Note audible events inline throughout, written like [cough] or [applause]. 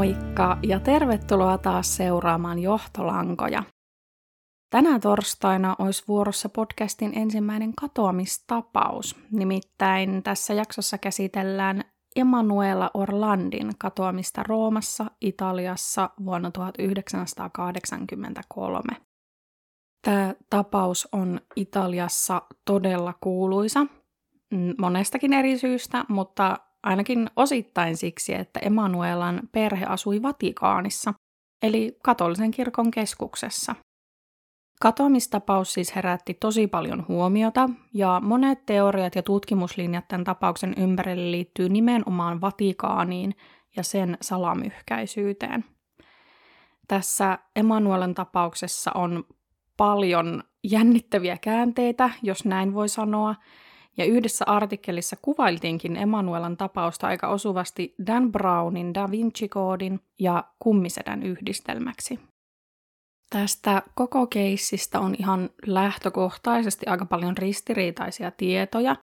Moikka ja tervetuloa taas seuraamaan Johtolankoja. Tänä torstaina olisi vuorossa podcastin ensimmäinen katoamistapaus. Nimittäin tässä jaksossa käsitellään Emanuela Orlandin katoamista Roomassa, Italiassa vuonna 1983. Tämä tapaus on Italiassa todella kuuluisa, monestakin eri syystä, mutta ainakin osittain siksi, että Emanuelan perhe asui Vatikaanissa, eli katolisen kirkon keskuksessa. Katoamistapaus siis herätti tosi paljon huomiota, ja monet teoriat ja tutkimuslinjat tämän tapauksen ympärille liittyy nimenomaan Vatikaaniin ja sen salamyhkäisyyteen. Tässä Emanuelan tapauksessa on paljon jännittäviä käänteitä, jos näin voi sanoa, ja yhdessä artikkelissa kuvailtiinkin Emanuelan tapausta aika osuvasti Dan Brownin Da Vinci-koodin ja kummisedän yhdistelmäksi. Tästä koko keissistä on ihan lähtökohtaisesti aika paljon ristiriitaisia tietoja,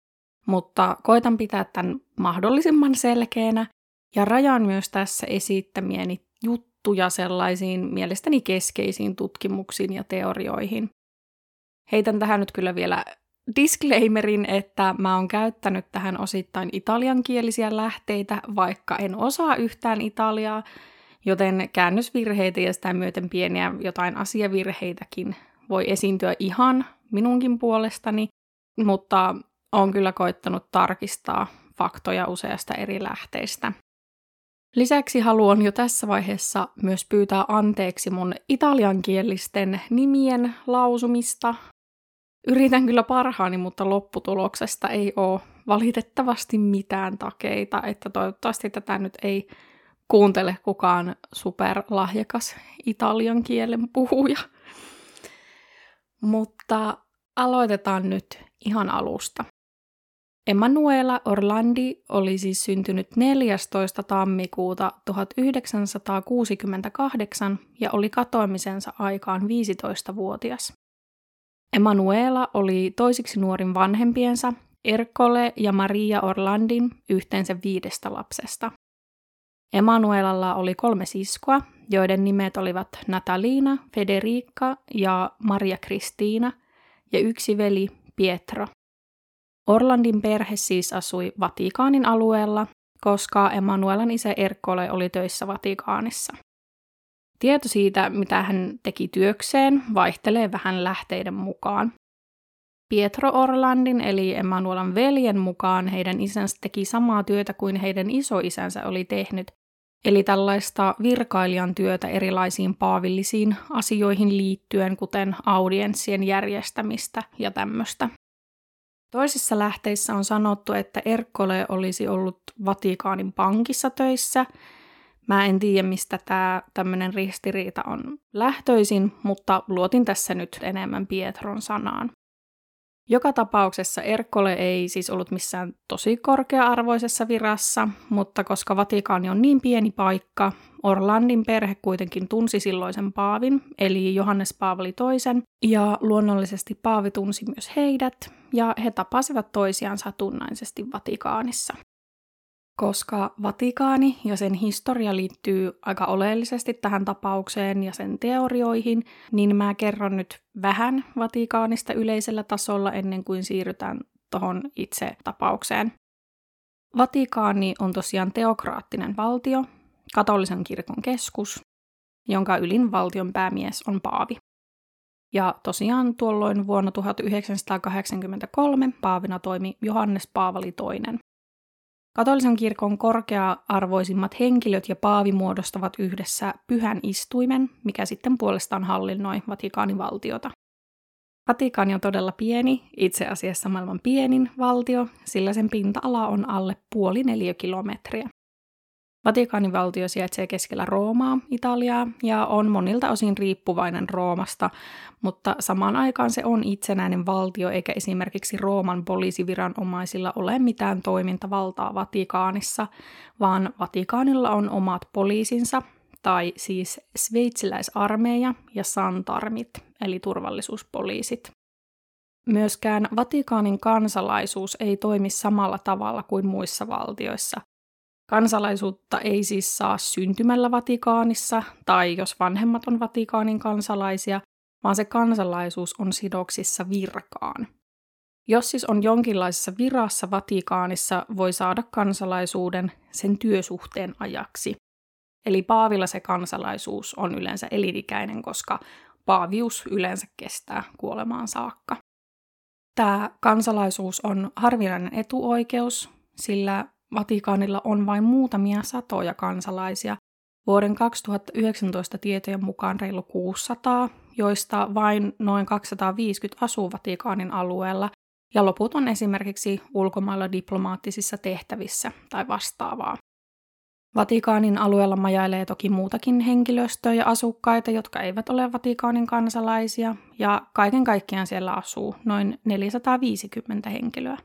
mutta koitan pitää tämän mahdollisimman selkeänä ja rajaan myös tässä esittämieni juttuja sellaisiin mielestäni keskeisiin tutkimuksiin ja teorioihin. Heitän tähän nyt kyllä vielä disclaimerin, että mä oon käyttänyt tähän osittain italiankielisiä lähteitä, vaikka en osaa yhtään italiaa, joten käännösvirheitä ja sitä myöten pieniä jotain asiavirheitäkin voi esiintyä ihan minunkin puolestani, mutta on kyllä koittanut tarkistaa faktoja useasta eri lähteistä. Lisäksi haluan jo tässä vaiheessa myös pyytää anteeksi mun italiankielisten nimien lausumista. Yritän kyllä parhaani, mutta lopputuloksesta ei ole valitettavasti mitään takeita, että toivottavasti tätä nyt ei kuuntele kukaan superlahjakas italian kielen puhuja. Mutta aloitetaan nyt ihan alusta. Emanuela Orlandi oli siis syntynyt 14. tammikuuta 1968 ja oli katoamisensa aikaan 15-vuotias. Emanuela oli toisiksi nuorin vanhempiensa, Erkole ja Maria Orlandin yhteensä viidestä lapsesta. Emanuelalla oli kolme siskoa, joiden nimet olivat Natalina, Federica ja Maria Kristiina, ja yksi veli Pietro. Orlandin perhe siis asui Vatikaanin alueella, koska Emanuelan isä Erkole oli töissä Vatikaanissa. Tieto siitä, mitä hän teki työkseen, vaihtelee vähän lähteiden mukaan. Pietro Orlandin eli Emanuelan veljen mukaan heidän isänsä teki samaa työtä kuin heidän isoisänsä oli tehnyt, eli tällaista virkailijan työtä erilaisiin paavillisiin asioihin liittyen, kuten audienssien järjestämistä ja tämmöistä. Toisissa lähteissä on sanottu, että Erkkole olisi ollut Vatikaanin pankissa töissä. Mä en tiedä, mistä tämä tämmöinen ristiriita on lähtöisin, mutta luotin tässä nyt enemmän Pietron sanaan. Joka tapauksessa Erkkole ei siis ollut missään tosi korkea-arvoisessa virassa, mutta koska Vatikaani on niin pieni paikka, Orlandin perhe kuitenkin tunsi silloisen paavin, eli Johannes Paavali toisen, ja luonnollisesti paavi tunsi myös heidät, ja he tapasivat toisiaan satunnaisesti Vatikaanissa. Koska Vatikaani ja sen historia liittyy aika oleellisesti tähän tapaukseen ja sen teorioihin, niin mä kerron nyt vähän Vatikaanista yleisellä tasolla ennen kuin siirrytään tuohon itse tapaukseen. Vatikaani on tosiaan teokraattinen valtio, katolisen kirkon keskus, jonka ylin valtion päämies on paavi. Ja tosiaan tuolloin vuonna 1983 paavina toimi Johannes Paavali II. Katolisen kirkon korkea-arvoisimmat henkilöt ja paavi muodostavat yhdessä pyhän istuimen, mikä sitten puolestaan hallinnoi Vatikaanin valtiota. Vatikaani on todella pieni, itse asiassa maailman pienin valtio, sillä sen pinta-ala on alle puoli neliökilometriä. Vatikaanin valtio sijaitsee keskellä Roomaa, Italiaa, ja on monilta osin riippuvainen Roomasta, mutta samaan aikaan se on itsenäinen valtio, eikä esimerkiksi Rooman poliisiviranomaisilla ole mitään toimintavaltaa Vatikaanissa, vaan Vatikaanilla on omat poliisinsa, tai siis sveitsiläisarmeija ja santarmit, eli turvallisuuspoliisit. Myöskään Vatikaanin kansalaisuus ei toimi samalla tavalla kuin muissa valtioissa – Kansalaisuutta ei siis saa syntymällä Vatikaanissa tai jos vanhemmat on Vatikaanin kansalaisia, vaan se kansalaisuus on sidoksissa virkaan. Jos siis on jonkinlaisessa virassa Vatikaanissa, voi saada kansalaisuuden sen työsuhteen ajaksi. Eli paavilla se kansalaisuus on yleensä elinikäinen, koska paavius yleensä kestää kuolemaan saakka. Tämä kansalaisuus on harvinainen etuoikeus, sillä Vatikaanilla on vain muutamia satoja kansalaisia, vuoden 2019 tietojen mukaan reilu 600, joista vain noin 250 asuu Vatikaanin alueella, ja loput on esimerkiksi ulkomailla diplomaattisissa tehtävissä tai vastaavaa. Vatikaanin alueella majailee toki muutakin henkilöstöä ja asukkaita, jotka eivät ole Vatikaanin kansalaisia, ja kaiken kaikkiaan siellä asuu noin 450 henkilöä.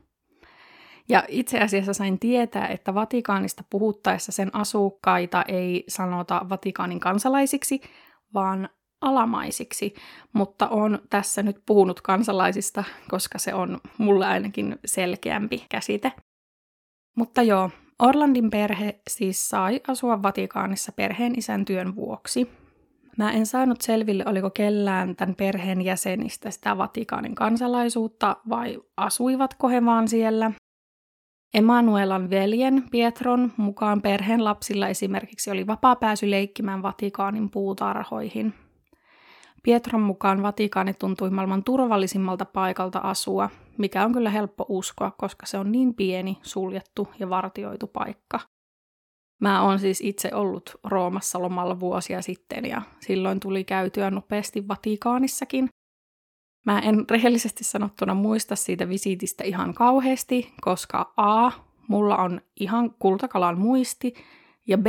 Ja itse asiassa sain tietää, että Vatikaanista puhuttaessa sen asukkaita ei sanota Vatikaanin kansalaisiksi, vaan alamaisiksi, mutta on tässä nyt puhunut kansalaisista, koska se on mulle ainakin selkeämpi käsite. Mutta joo, Orlandin perhe siis sai asua Vatikaanissa perheen isän työn vuoksi. Mä en saanut selville, oliko kellään tämän perheen jäsenistä sitä Vatikaanin kansalaisuutta vai asuivatko he vaan siellä. Emanuelan veljen Pietron mukaan perheen lapsilla esimerkiksi oli vapaa pääsy leikkimään Vatikaanin puutarhoihin. Pietron mukaan Vatikaani tuntui maailman turvallisimmalta paikalta asua, mikä on kyllä helppo uskoa, koska se on niin pieni, suljettu ja vartioitu paikka. Mä oon siis itse ollut Roomassa lomalla vuosia sitten ja silloin tuli käytyä nopeasti Vatikaanissakin. Mä en rehellisesti sanottuna muista siitä visiitistä ihan kauheasti, koska A, mulla on ihan kultakalan muisti, ja B,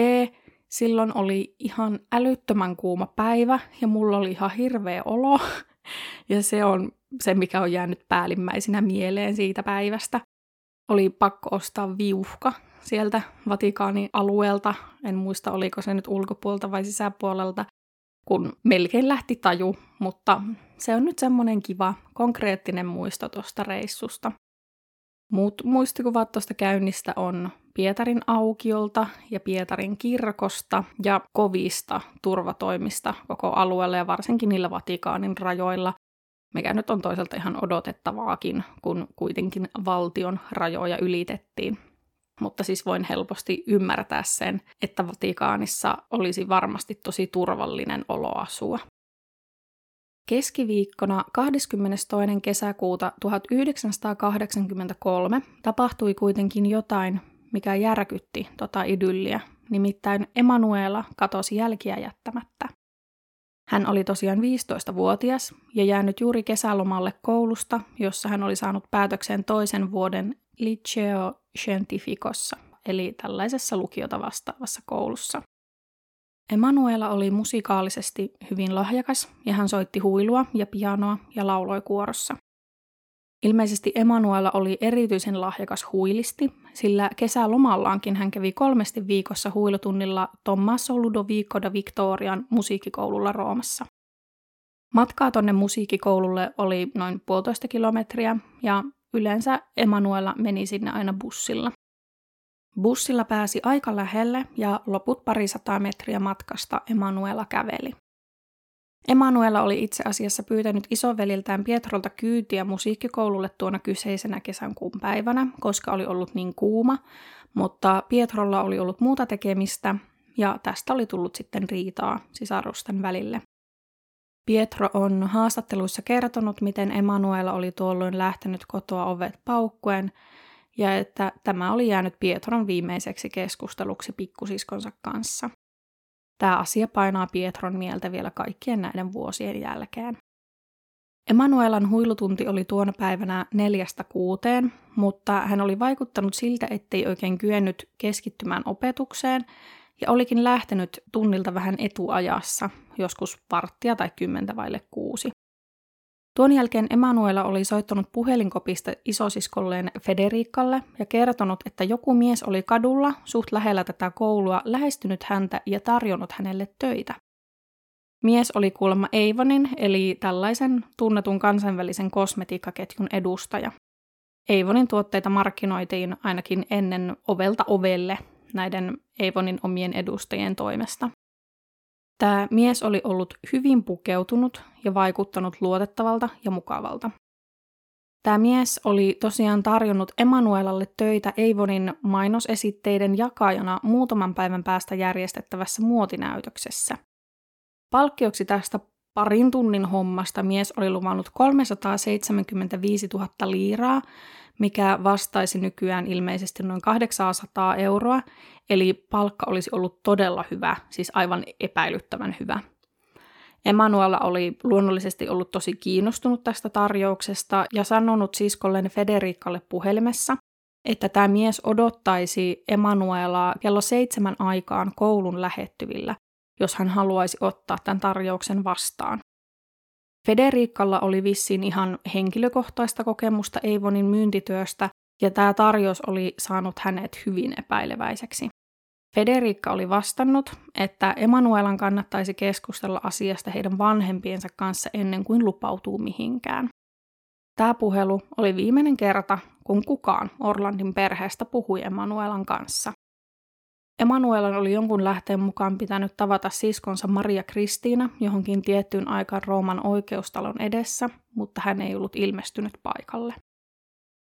silloin oli ihan älyttömän kuuma päivä ja mulla oli ihan hirveä olo. [laughs] Ja se on se, mikä on jäänyt päällimmäisenä mieleen siitä päivästä. Oli pakko ostaa viuhka sieltä Vatikaanin alueelta. En muista, oliko se nyt ulkopuolelta vai sisäpuolelta, kun melkein lähti taju, mutta se on nyt semmoinen kiva, konkreettinen muisto tuosta reissusta. Muut muistikuvat tuosta käynnistä on Pietarin aukiolta ja Pietarin kirkosta ja kovista turvatoimista koko alueella ja varsinkin niillä Vatikaanin rajoilla, mikä nyt on toisaalta ihan odotettavaakin, kun kuitenkin valtion rajoja ylitettiin. Mutta siis voin helposti ymmärtää sen, että Vatikaanissa olisi varmasti tosi turvallinen olo asua. Keskiviikkona 22. kesäkuuta 1983 tapahtui kuitenkin jotain, mikä järkytti tota idylliä, nimittäin Emanuela katosi jälkiä jättämättä. Hän oli tosiaan 15-vuotias ja jäänyt juuri kesälomalle koulusta, jossa hän oli saanut päätöksen toisen vuoden Liceo Scientificossa, eli tällaisessa lukiota vastaavassa koulussa. Emanuela oli musikaalisesti hyvin lahjakas ja hän soitti huilua ja pianoa ja lauloi kuorossa. Ilmeisesti Emanuela oli erityisen lahjakas huilisti, sillä kesälomallaankin hän kävi kolmesti viikossa huilutunnilla Tommaso Ludovico da Victorian musiikkikoululla Roomassa. Matkaa tonne musiikkikoululle oli noin puolitoista kilometriä ja yleensä Emanuela meni sinne aina bussilla. Bussilla pääsi aika lähelle ja loput parisataa metriä matkasta Emanuela käveli. Emanuela oli itse asiassa pyytänyt isoveliltään Pietrolta kyytiä musiikkikoululle tuona kyseisenä kesänkuun päivänä, koska oli ollut niin kuuma, mutta Pietrolla oli ollut muuta tekemistä ja tästä oli tullut sitten riitaa sisarusten välille. Pietro on haastatteluissa kertonut, miten Emanuela oli tuolloin lähtenyt kotoa ovet paukkuen ja että tämä oli jäänyt Pietron viimeiseksi keskusteluksi pikkusiskonsa kanssa. Tämä asia painaa Pietron mieltä vielä kaikkien näiden vuosien jälkeen. Emanuelan huilutunti oli tuona päivänä neljästä kuuteen, mutta hän oli vaikuttanut siltä, ettei oikein kyennyt keskittymään opetukseen ja olikin lähtenyt tunnilta vähän etuajassa, joskus varttia tai kymmentä vaille kuusi. Tuon jälkeen Emanuela oli soittanut puhelinkopista isosiskolleen Federikalle ja kertonut, että joku mies oli kadulla suht lähellä tätä koulua lähestynyt häntä ja tarjonnut hänelle töitä. Mies oli kuulemma Eivonin, eli tällaisen tunnetun kansainvälisen kosmetiikkaketjun edustaja. Eivonin tuotteita markkinoitiin ainakin ennen ovelta ovelle näiden Eivonin omien edustajien toimesta. Tämä mies oli ollut hyvin pukeutunut ja vaikuttanut luotettavalta ja mukavalta. Tämä mies oli tosiaan tarjonnut Emanuelalle töitä Eivonin mainosesitteiden jakajana muutaman päivän päästä järjestettävässä muotinäytöksessä. Palkkioksi tästä parin tunnin hommasta mies oli luvannut 375 000 liiraa, mikä vastaisi nykyään ilmeisesti noin 800 euroa, eli palkka olisi ollut todella hyvä, siis aivan epäilyttävän hyvä. Emanuela oli luonnollisesti ollut tosi kiinnostunut tästä tarjouksesta ja sanonut siskolleen Federikalle puhelimessa, että tämä mies odottaisi Emanuelaa kello seitsemän aikaan koulun lähettyvillä, jos hän haluaisi ottaa tämän tarjouksen vastaan. Federikalla oli vissiin ihan henkilökohtaista kokemusta Eivonin myyntityöstä, ja tämä tarjous oli saanut hänet hyvin epäileväiseksi. Federica oli vastannut, että Emanuelan kannattaisi keskustella asiasta heidän vanhempiensa kanssa ennen kuin lupautuu mihinkään. Tämä puhelu oli viimeinen kerta, kun kukaan Orlandin perheestä puhui Emanuelan kanssa. Emanuelan oli jonkun lähteen mukaan pitänyt tavata siskonsa Maria Kristiina johonkin tiettyyn aikaan Rooman oikeustalon edessä, mutta hän ei ollut ilmestynyt paikalle.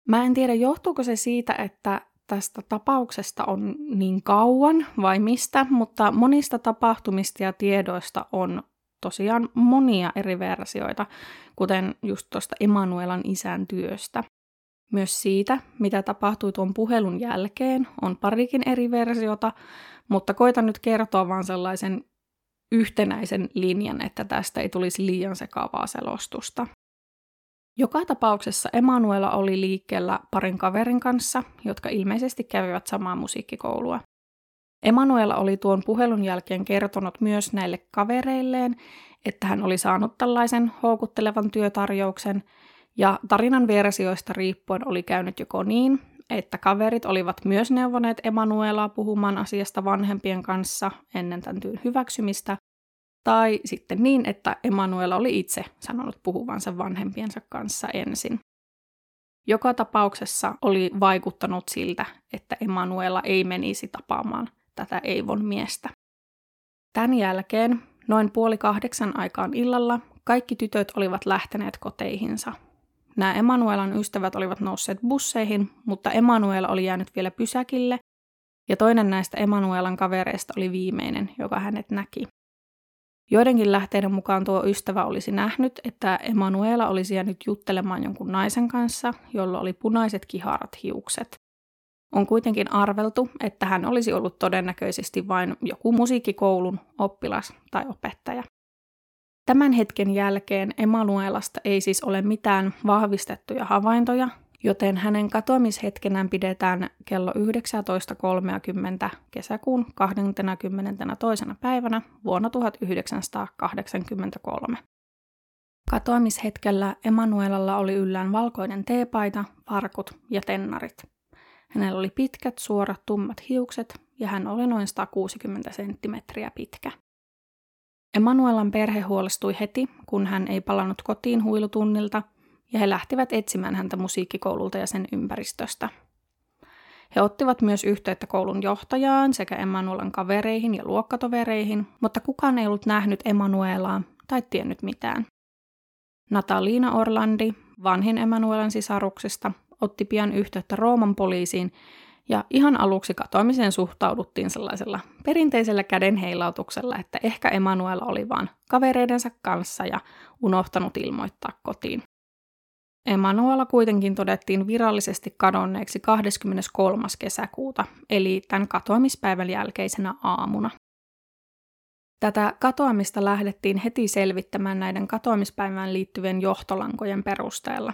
Mä en tiedä, johtuuko se siitä, että tästä tapauksesta on niin kauan vai mistä, mutta monista tapahtumista ja tiedoista on tosiaan monia eri versioita, kuten just tuosta Emanuelan isän työstä. Myös siitä, mitä tapahtui tuon puhelun jälkeen, on parikin eri versiota, mutta koitan nyt kertoa vain sellaisen yhtenäisen linjan, että tästä ei tulisi liian sekavaa selostusta. Joka tapauksessa Emanuela oli liikkeellä parin kaverin kanssa, jotka ilmeisesti kävivät samaa musiikkikoulua. Emanuela oli tuon puhelun jälkeen kertonut myös näille kavereilleen, että hän oli saanut tällaisen houkuttelevan työtarjouksen, ja tarinan versioista riippuen oli käynyt joko niin, että kaverit olivat myös neuvoneet Emanuelaa puhumaan asiasta vanhempien kanssa ennen tämän työn hyväksymistä, tai sitten niin, että Emanuela oli itse sanonut puhuvansa vanhempiensa kanssa ensin. Joka tapauksessa oli vaikuttanut siltä, että Emanuela ei menisi tapaamaan tätä Eivon miestä. Tämän jälkeen, noin puoli kahdeksan aikaan illalla, kaikki tytöt olivat lähteneet koteihinsa. Nämä Emanuelan ystävät olivat nousseet busseihin, mutta Emanuela oli jäänyt vielä pysäkille, ja toinen näistä Emanuelan kavereista oli viimeinen, joka hänet näki. Joidenkin lähteiden mukaan tuo ystävä olisi nähnyt, että Emanuela olisi jäänyt juttelemaan jonkun naisen kanssa, jolla oli punaiset kiharat hiukset. On kuitenkin arveltu, että hän olisi ollut todennäköisesti vain joku musiikkikoulun oppilas tai opettaja. Tämän hetken jälkeen Emanuelasta ei siis ole mitään vahvistettuja havaintoja, joten hänen katoamishetkenään pidetään kello 19.30 kesäkuun 22. päivänä vuonna 1983. Katoamishetkellä Emanuelalla oli yllään valkoinen teepaita, farkut ja tennarit. Hänellä oli pitkät, suorat, tummat hiukset ja hän oli noin 160 senttimetriä pitkä. Emanuelan perhe huolestui heti, kun hän ei palannut kotiin huilutunnilta – ja he lähtivät etsimään häntä musiikkikoululta ja sen ympäristöstä. He ottivat myös yhteyttä koulun johtajaan sekä Emanuelan kavereihin ja luokkatovereihin, mutta kukaan ei ollut nähnyt Emanuelaa tai tiennyt mitään. Natalina Orlandi, vanhin Emanuelan sisaruksista, otti pian yhteyttä Rooman poliisiin ja ihan aluksi katoamiseen suhtauduttiin sellaisella perinteisellä kädenheilautuksella, että ehkä Emanuela oli vain kavereidensa kanssa ja unohtanut ilmoittaa kotiin. Emanuela kuitenkin todettiin virallisesti kadonneeksi 23. kesäkuuta, eli tämän katoamispäivän jälkeisenä aamuna. Tätä katoamista lähdettiin heti selvittämään näiden katoamispäivään liittyvien johtolankojen perusteella.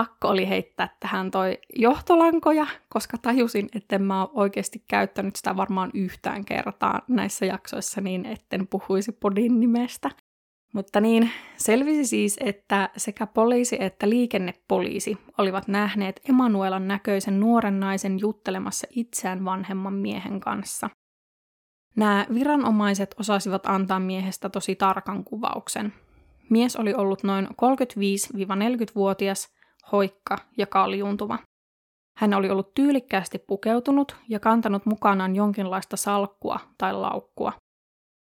Pakko oli heittää tähän toi johtolankoja, koska tajusin, että mä ole oikeasti käyttänyt sitä varmaan yhtään kertaa näissä jaksoissa niin, etten puhuisi podin nimestä. Mutta niin, selvisi siis, että sekä poliisi että liikennepoliisi olivat nähneet Emanuelan näköisen nuoren naisen juttelemassa itseään vanhemman miehen kanssa. Nämä viranomaiset osasivat antaa miehestä tosi tarkan kuvauksen. Mies oli ollut noin 35-40-vuotias, hoikka ja kaljuuntuva. Hän oli ollut tyylikkäästi pukeutunut ja kantanut mukanaan jonkinlaista salkkua tai laukkua.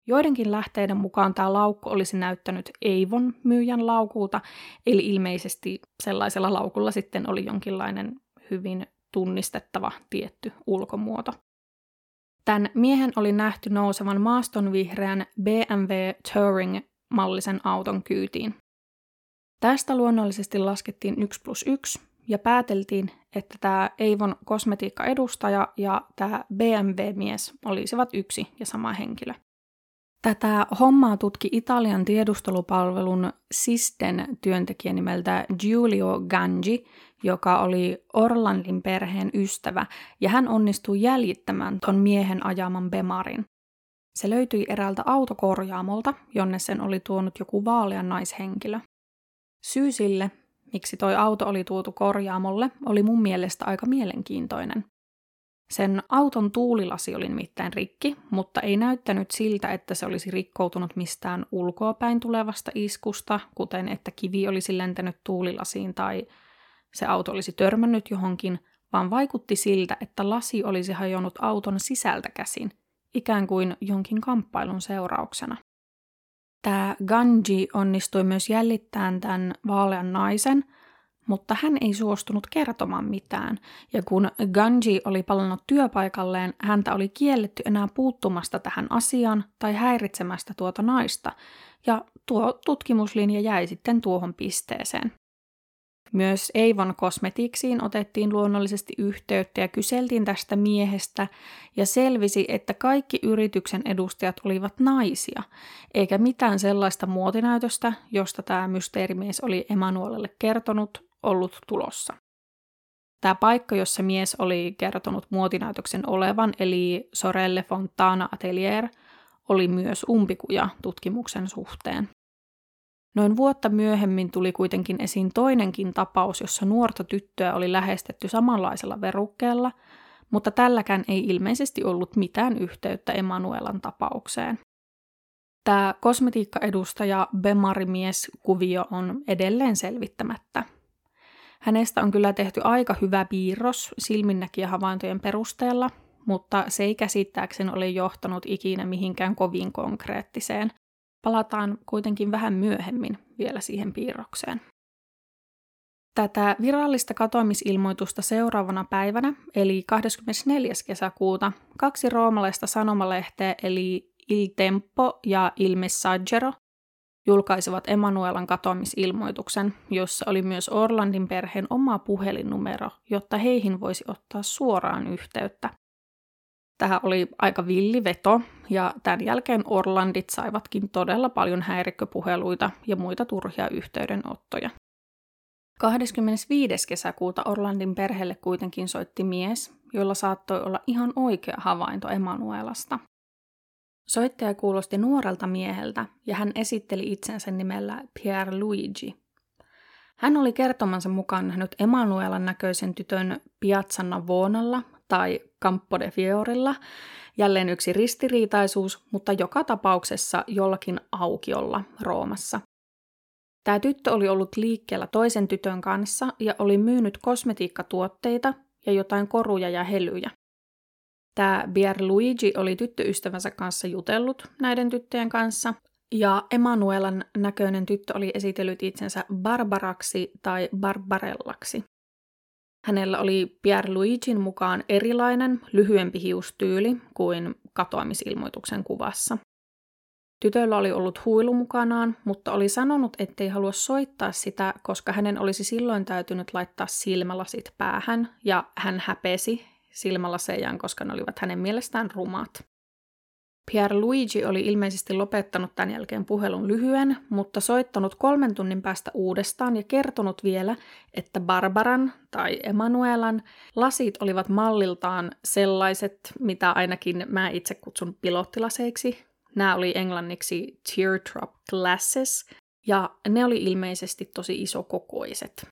Joidenkin lähteiden mukaan tämä laukku olisi näyttänyt Eivon myyjän laukulta, eli ilmeisesti sellaisella laukulla sitten oli jonkinlainen hyvin tunnistettava tietty ulkomuoto. Tämän miehen oli nähty nousevan maastonvihreän BMW Touring-mallisen auton kyytiin. Tästä luonnollisesti laskettiin 1 plus 1 ja pääteltiin, että tämä Eivon kosmetiikka-edustaja ja tämä BMW-mies olisivat yksi ja sama henkilö. Tätä hommaa tutki Italian tiedustelupalvelun Sisten työntekijä nimeltä Giulio Gangi, joka oli Orlandin perheen ystävä, ja hän onnistui jäljittämään ton miehen ajaman Bemarin. Se löytyi eräältä autokorjaamolta, jonne sen oli tuonut joku vaalean naishenkilö. Syy sille, miksi toi auto oli tuotu korjaamolle, oli mun mielestä aika mielenkiintoinen. Sen auton tuulilasi oli nimittäin rikki, mutta ei näyttänyt siltä, että se olisi rikkoutunut mistään ulkoapäin tulevasta iskusta, kuten että kivi olisi lentänyt tuulilasiin tai se auto olisi törmännyt johonkin, vaan vaikutti siltä, että lasi olisi hajonnut auton sisältä käsin, ikään kuin jonkin kamppailun seurauksena. Tämä Ganji onnistui myös jäljittämään tämän vaalean naisen, mutta hän ei suostunut kertomaan mitään, ja kun Ganji oli palannut työpaikalleen, häntä oli kielletty enää puuttumasta tähän asiaan tai häiritsemästä tuota naista, ja tuo tutkimuslinja jäi sitten tuohon pisteeseen. Myös Eivon kosmetiiksiin otettiin luonnollisesti yhteyttä ja kyseltiin tästä miehestä ja selvisi, että kaikki yrityksen edustajat olivat naisia, eikä mitään sellaista muotinäytöstä, josta tämä mysteerimies oli Emanuelelle kertonut, ollut tulossa. Tämä paikka, jossa mies oli kertonut muotinäytöksen olevan, eli Sorelle Fontana Atelier, oli myös umpikuja tutkimuksen suhteen. Noin vuotta myöhemmin tuli kuitenkin esiin toinenkin tapaus, jossa nuorta tyttöä oli lähestetty samanlaisella verukkeella, mutta tälläkään ei ilmeisesti ollut mitään yhteyttä Emanuelan tapaukseen. Tämä kosmetiikkaedustaja Bemarimies kuvio on edelleen selvittämättä. Hänestä on kyllä tehty aika hyvä piirros havaintojen perusteella, mutta se ei käsittääkseni ole johtanut ikinä mihinkään kovin konkreettiseen. Palataan kuitenkin vähän myöhemmin vielä siihen piirrokseen. Tätä virallista katoamisilmoitusta seuraavana päivänä, eli 24. kesäkuuta, kaksi roomalaista sanomalehteä eli Il Tempo ja Il Messaggero julkaisivat Emanuelan katoamisilmoituksen, jossa oli myös Orlandin perheen oma puhelinnumero, jotta heihin voisi ottaa suoraan yhteyttä. Tähän oli aika villi veto, ja tämän jälkeen Orlandit saivatkin todella paljon häirikköpuheluita ja muita turhia yhteydenottoja. 25. kesäkuuta Orlandin perheelle kuitenkin soitti mies, jolla saattoi olla ihan oikea havainto Emanuelasta. Soittaja kuulosti nuorelta mieheltä ja hän esitteli itsensä nimellä Pierre Luigi. Hän oli kertomansa mukaan nähnyt Emanuelan näköisen tytön Piazza Navonalla tai Campo de Fiorilla, jälleen yksi ristiriitaisuus, mutta joka tapauksessa jollakin aukiolla Roomassa. Tämä tyttö oli ollut liikkeellä toisen tytön kanssa ja oli myynyt kosmetiikkatuotteita ja jotain koruja ja helyjä. Tämä Luigi oli tyttöystävänsä kanssa jutellut näiden tyttöjen kanssa, ja Emanuelan näköinen tyttö oli esitellyt itsensä Barbaraksi tai Barbarellaksi. Hänellä oli Luigin mukaan erilainen, lyhyempi hiustyyli kuin katoamisilmoituksen kuvassa. Tytöllä oli ollut huilu mukanaan, mutta oli sanonut, ettei halua soittaa sitä, koska hänen olisi silloin täytynyt laittaa silmälasit päähän, ja hän häpesi silmälasejaan, koska ne olivat hänen mielestään rumat. Pierre Luigi oli ilmeisesti lopettanut tämän jälkeen puhelun lyhyen, mutta soittanut kolmen tunnin päästä uudestaan ja kertonut vielä, että Barbaran tai Emanuelan lasit olivat malliltaan sellaiset, mitä ainakin mä itse kutsun pilottilaseiksi. Nämä oli englanniksi teardrop glasses, ja ne oli ilmeisesti tosi isokokoiset.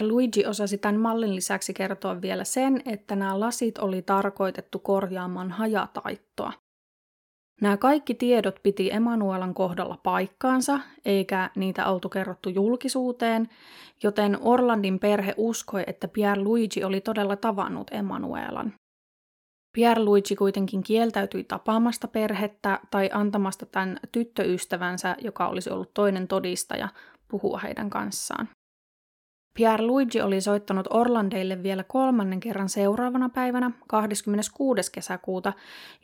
Luigi osasi tämän mallin lisäksi kertoa vielä sen, että nämä lasit oli tarkoitettu korjaamaan hajataittoa. Nämä kaikki tiedot piti Emanuelan kohdalla paikkaansa, eikä niitä oltu kerrottu julkisuuteen, joten Orlandin perhe uskoi, että Pierluigi oli todella tavannut Emanuelan. Pierluigi kuitenkin kieltäytyi tapaamasta perhettä tai antamasta tämän tyttöystävänsä, joka olisi ollut toinen todistaja, puhua heidän kanssaan. Pierluigi oli soittanut Orlandeille vielä kolmannen kerran seuraavana päivänä, 26. kesäkuuta,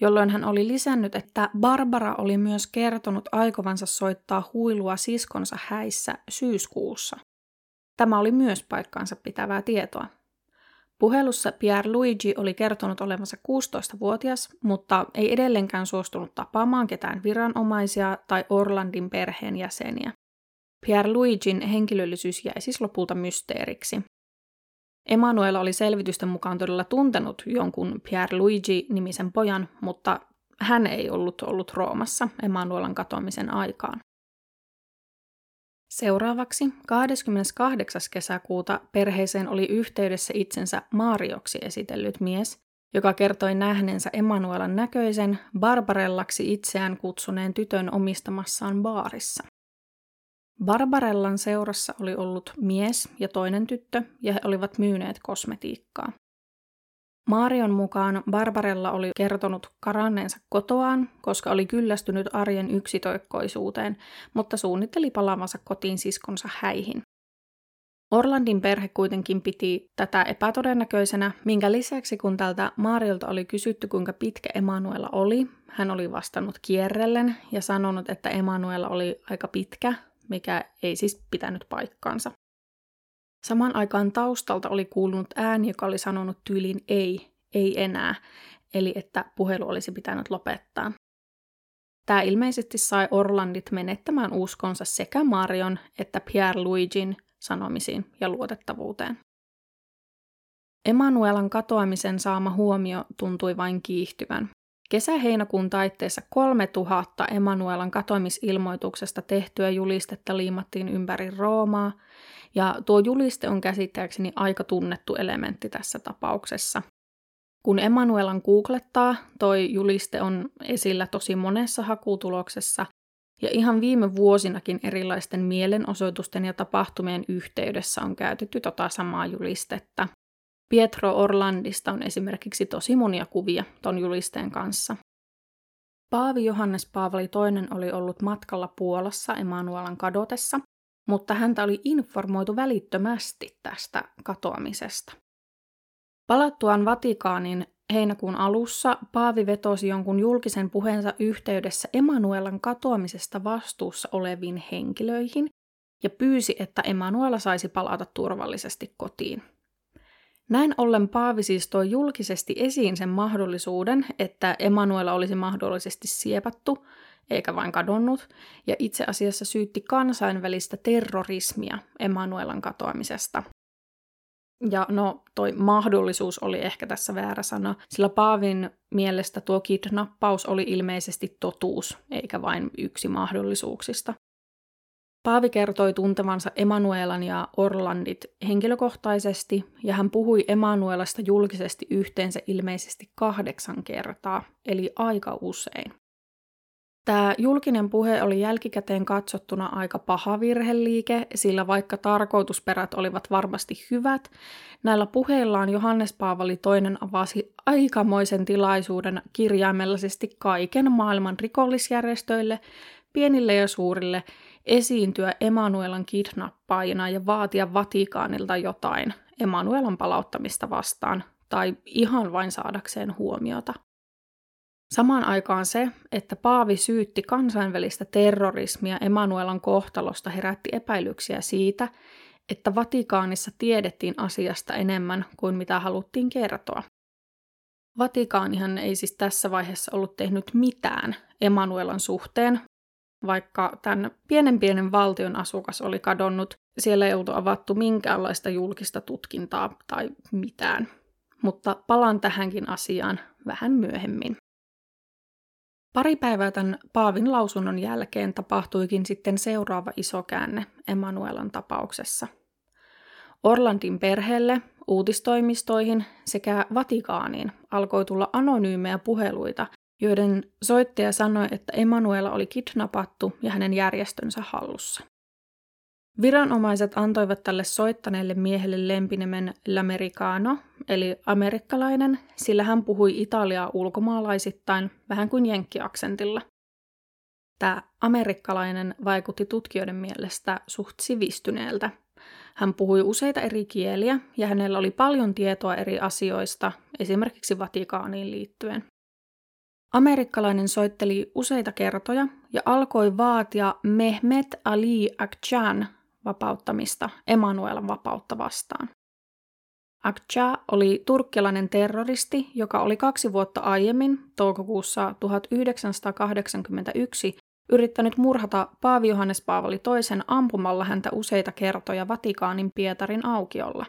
jolloin hän oli lisännyt, että Barbara oli myös kertonut aikovansa soittaa huilua siskonsa häissä syyskuussa. Tämä oli myös paikkaansa pitävää tietoa. Puhelussa Pierluigi oli kertonut olevansa 16-vuotias, mutta ei edelleenkään suostunut tapaamaan ketään viranomaisia tai Orlandin perheen jäseniä. Pierluigin henkilöllisyys jäi siis lopulta mysteeriksi. Emanuela oli selvitysten mukaan todella tuntenut jonkun Pierluigi-nimisen pojan, mutta hän ei ollut ollut Roomassa Emanuelan katoamisen aikaan. Seuraavaksi 28. kesäkuuta perheeseen oli yhteydessä itsensä Marioksi esitellyt mies, joka kertoi nähneensä Emanuelan näköisen Barbarellaksi itseään kutsuneen tytön omistamassaan baarissa. Barbarellan seurassa oli ollut mies ja toinen tyttö, ja he olivat myyneet kosmetiikkaa. Marion mukaan Barbarella oli kertonut karanneensa kotoaan, koska oli kyllästynyt arjen yksitoikkoisuuteen, mutta suunnitteli palaavansa kotiin siskonsa häihin. Orlandin perhe kuitenkin piti tätä epätodennäköisenä, minkä lisäksi kun tältä Mariolta oli kysytty kuinka pitkä Emanuela oli, hän oli vastannut kierrellen ja sanonut, että Emanuela oli aika pitkä, mikä ei siis pitänyt paikkaansa. Saman aikaan taustalta oli kuulunut ääni, joka oli sanonut tyylin ei, ei enää, eli että puhelu olisi pitänyt lopettaa. Tämä ilmeisesti sai Orlandit menettämään uskonsa sekä Marion että Pierre Luigin sanomisiin ja luotettavuuteen. Emanuelan katoamisen saama huomio tuntui vain kiihtyvän. Kesä-heinäkuun taitteessa 3000 Emanuelan katoamisilmoituksesta tehtyä julistetta liimattiin ympäri Roomaa, ja tuo juliste on käsittääkseni aika tunnettu elementti tässä tapauksessa. Kun Emanuelan googlettaa, toi juliste on esillä tosi monessa hakutuloksessa, ja ihan viime vuosinakin erilaisten mielenosoitusten ja tapahtumien yhteydessä on käytetty tota samaa julistetta. Pietro Orlandista on esimerkiksi tosi monia kuvia ton julisteen kanssa. Paavi Johannes Paavali II oli ollut matkalla Puolassa Emanuelan kadotessa, mutta häntä oli informoitu välittömästi tästä katoamisesta. Palattuaan Vatikaanin heinäkuun alussa Paavi vetosi jonkun julkisen puheensa yhteydessä Emanuelan katoamisesta vastuussa oleviin henkilöihin ja pyysi, että Emanuela saisi palata turvallisesti kotiin. Näin ollen Paavi siis toi julkisesti esiin sen mahdollisuuden, että Emanuela olisi mahdollisesti siepattu, eikä vain kadonnut, ja itse asiassa syytti kansainvälistä terrorismia Emanuelan katoamisesta. Ja no, toi mahdollisuus oli ehkä tässä väärä sana, sillä Paavin mielestä tuo kidnappaus oli ilmeisesti totuus, eikä vain yksi mahdollisuuksista. Paavi kertoi tuntevansa Emanuelan ja Orlandit henkilökohtaisesti, ja hän puhui Emanuelasta julkisesti yhteensä ilmeisesti kahdeksan kertaa, eli aika usein. Tämä julkinen puhe oli jälkikäteen katsottuna aika paha virheliike, sillä vaikka tarkoitusperät olivat varmasti hyvät, näillä puheillaan Johannes Paavali II avasi aikamoisen tilaisuuden kirjaimellisesti kaiken maailman rikollisjärjestöille, pienille ja suurille, esiintyä Emanuelan kidnappaajina ja vaatia Vatikaanilta jotain Emanuelan palauttamista vastaan, tai ihan vain saadakseen huomiota. Samaan aikaan se, että Paavi syytti kansainvälistä terrorismia Emanuelan kohtalosta herätti epäilyksiä siitä, että Vatikaanissa tiedettiin asiasta enemmän kuin mitä haluttiin kertoa. Vatikaanihan ei siis tässä vaiheessa ollut tehnyt mitään Emanuelan suhteen, vaikka tämän pienen pienen valtion asukas oli kadonnut, siellä ei oltu avattu minkäänlaista julkista tutkintaa tai mitään. Mutta palaan tähänkin asiaan vähän myöhemmin. Pari päivää tämän Paavin lausunnon jälkeen tapahtuikin sitten seuraava iso käänne Emanuelan tapauksessa. Orlandin perheelle, uutistoimistoihin sekä Vatikaaniin alkoi tulla anonyymejä puheluita, joiden soittaja sanoi, että Emanuela oli kidnappattu ja hänen järjestönsä hallussa. Viranomaiset antoivat tälle soittaneelle miehelle lempinimen L'Americano, eli amerikkalainen, sillä hän puhui italiaa ulkomaalaisittain vähän kuin jenkkiaksentilla. Tämä amerikkalainen vaikutti tutkijoiden mielestä suht sivistyneeltä. Hän puhui useita eri kieliä ja hänellä oli paljon tietoa eri asioista, esimerkiksi Vatikaaniin liittyen. Amerikkalainen soitteli useita kertoja ja alkoi vaatia Mehmet Ali Akchan vapauttamista Emanuelan vapautta vastaan. Akça oli turkkilainen terroristi, joka oli kaksi vuotta aiemmin, toukokuussa 1981, yrittänyt murhata Paavi Johannes Paavali toisen ampumalla häntä useita kertoja Vatikaanin Pietarin aukiolla.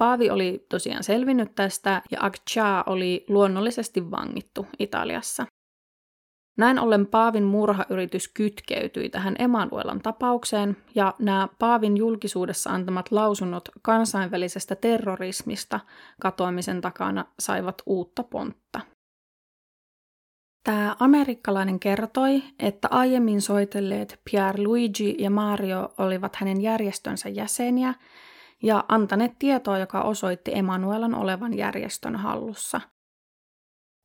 Paavi oli tosiaan selvinnyt tästä ja Akça oli luonnollisesti vangittu Italiassa. Näin ollen Paavin murhayritys kytkeytyi tähän Emanuelan tapaukseen ja nämä Paavin julkisuudessa antamat lausunnot kansainvälisestä terrorismista katoamisen takana saivat uutta pontta. Tämä amerikkalainen kertoi, että aiemmin soitelleet Pierre Luigi ja Mario olivat hänen järjestönsä jäseniä ja antaneet tietoa, joka osoitti Emanuelan olevan järjestön hallussa –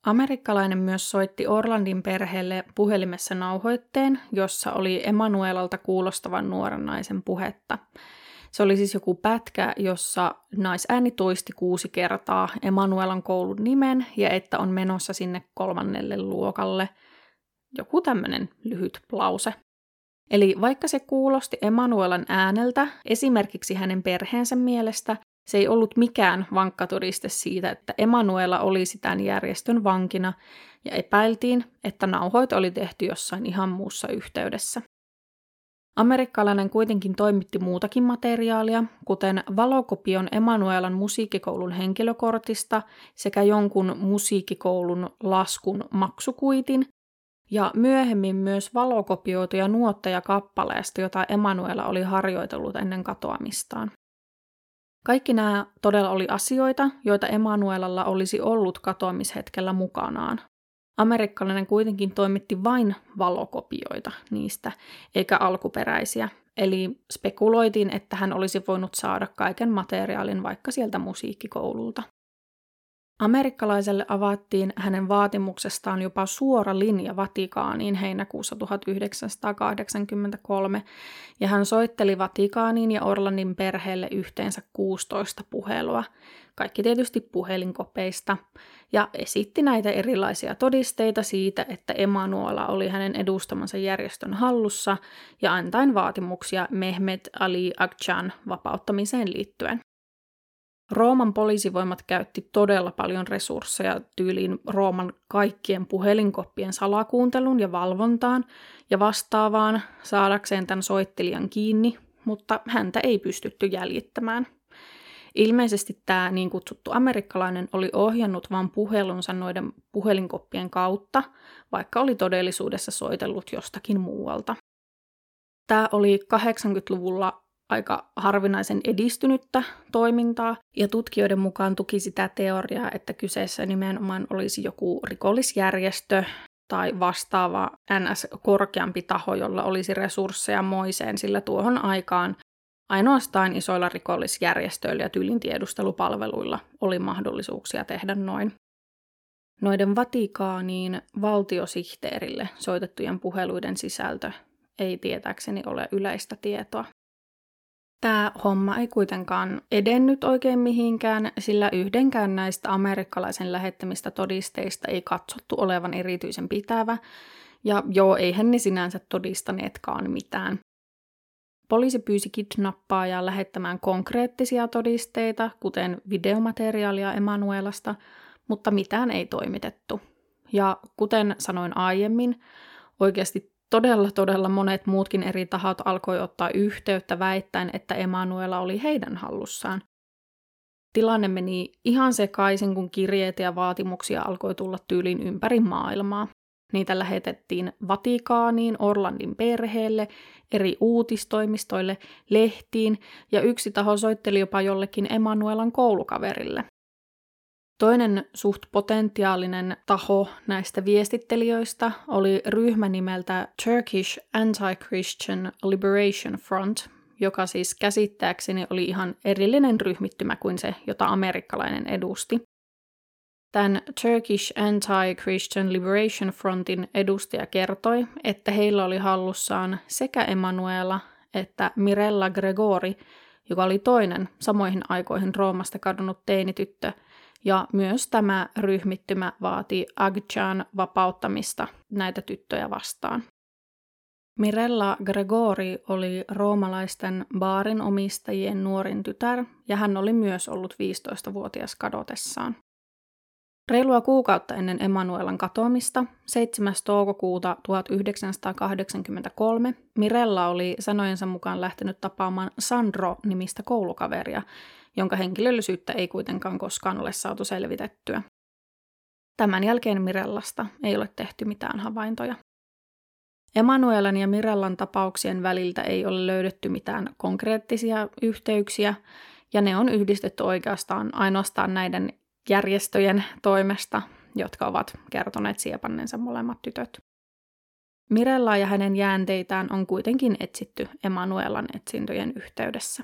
Amerikkalainen myös soitti Orlandin perheelle puhelimessa nauhoitteen, jossa oli Emanuelalta kuulostavan nuoren naisen puhetta. Se oli siis joku pätkä, jossa naisääni toisti kuusi kertaa Emanuelan koulun nimen ja että on menossa sinne kolmannelle luokalle. Joku tämmöinen lyhyt lause. Eli vaikka se kuulosti Emanuelan ääneltä, esimerkiksi hänen perheensä mielestä, se ei ollut mikään vankka todiste siitä, että Emanuela olisi tämän järjestön vankina, ja epäiltiin, että nauhoit oli tehty jossain ihan muussa yhteydessä. Amerikkalainen kuitenkin toimitti muutakin materiaalia, kuten valokopion Emanuelan musiikkikoulun henkilökortista sekä jonkun musiikkikoulun laskun maksukuitin, ja myöhemmin myös valokopioituja nuotteja kappaleesta, jota Emanuela oli harjoitellut ennen katoamistaan. Kaikki nämä todella oli asioita, joita Emanuelalla olisi ollut katoamishetkellä mukanaan. Amerikkalainen kuitenkin toimitti vain valokopioita niistä, eikä alkuperäisiä. Eli spekuloitiin, että hän olisi voinut saada kaiken materiaalin vaikka sieltä musiikkikoululta. Amerikkalaiselle avattiin hänen vaatimuksestaan jopa suora linja Vatikaaniin heinäkuussa 1983, ja hän soitteli Vatikaaniin ja Orlandin perheelle yhteensä 16 puhelua, kaikki tietysti puhelinkopeista, ja esitti näitä erilaisia todisteita siitä, että Emanuela oli hänen edustamansa järjestön hallussa, ja antain vaatimuksia Mehmet Ali Akchan vapauttamiseen liittyen. Rooman poliisivoimat käytti todella paljon resursseja tyyliin Rooman kaikkien puhelinkoppien salakuuntelun ja valvontaan ja vastaavaan saadakseen tämän soittelijan kiinni, mutta häntä ei pystytty jäljittämään. Ilmeisesti tämä niin kutsuttu amerikkalainen oli ohjannut vain puhelunsa noiden puhelinkoppien kautta, vaikka oli todellisuudessa soitellut jostakin muualta. Tämä oli 80-luvulla aika harvinaisen edistynyttä toimintaa, ja tutkijoiden mukaan tuki sitä teoriaa, että kyseessä nimenomaan olisi joku rikollisjärjestö tai vastaava NS-korkeampi taho, jolla olisi resursseja moiseen, sillä tuohon aikaan ainoastaan isoilla rikollisjärjestöillä ja tyylin tiedustelupalveluilla oli mahdollisuuksia tehdä noin. Noiden Vatikaaniin valtiosihteerille soitettujen puheluiden sisältö ei tietääkseni ole yleistä tietoa. Tämä homma ei kuitenkaan edennyt oikein mihinkään, sillä yhdenkään näistä amerikkalaisen lähettämistä todisteista ei katsottu olevan erityisen pitävä, ja joo, eihän ne sinänsä todistaneetkaan mitään. Poliisi pyysi kidnappaajaa lähettämään konkreettisia todisteita, kuten videomateriaalia Emanuelasta, mutta mitään ei toimitettu. Ja kuten sanoin aiemmin, oikeasti todella todella monet muutkin eri tahot alkoi ottaa yhteyttä väittäen, että Emanuela oli heidän hallussaan. Tilanne meni ihan sekaisin, kun kirjeitä ja vaatimuksia alkoi tulla tyylin ympäri maailmaa. Niitä lähetettiin Vatikaaniin, Orlandin perheelle, eri uutistoimistoille, lehtiin ja yksi taho soitteli jopa jollekin Emanuelan koulukaverille. Toinen suht potentiaalinen taho näistä viestittelijöistä oli ryhmä nimeltä Turkish Anti-Christian Liberation Front, joka siis käsittääkseni oli ihan erillinen ryhmittymä kuin se, jota amerikkalainen edusti. Tämän Turkish Anti-Christian Liberation Frontin edustaja kertoi, että heillä oli hallussaan sekä Emanuela että Mirella Gregori, joka oli toinen samoihin aikoihin Roomasta kadonnut teinityttö, ja myös tämä ryhmittymä vaati Agchan vapauttamista näitä tyttöjä vastaan. Mirella Gregori oli roomalaisten baarin omistajien nuorin tytär, ja hän oli myös ollut 15-vuotias kadotessaan. Reilua kuukautta ennen Emanuelan katoamista, 7. toukokuuta 1983, Mirella oli sanojensa mukaan lähtenyt tapaamaan Sandro-nimistä koulukaveria, jonka henkilöllisyyttä ei kuitenkaan koskaan ole saatu selvitettyä. Tämän jälkeen Mirellasta ei ole tehty mitään havaintoja. Emanuelan ja Mirellan tapauksien väliltä ei ole löydetty mitään konkreettisia yhteyksiä, ja ne on yhdistetty oikeastaan ainoastaan näiden järjestöjen toimesta, jotka ovat kertoneet siepanneensa molemmat tytöt. Mirella ja hänen jäänteitään on kuitenkin etsitty Emanuelan etsintöjen yhteydessä.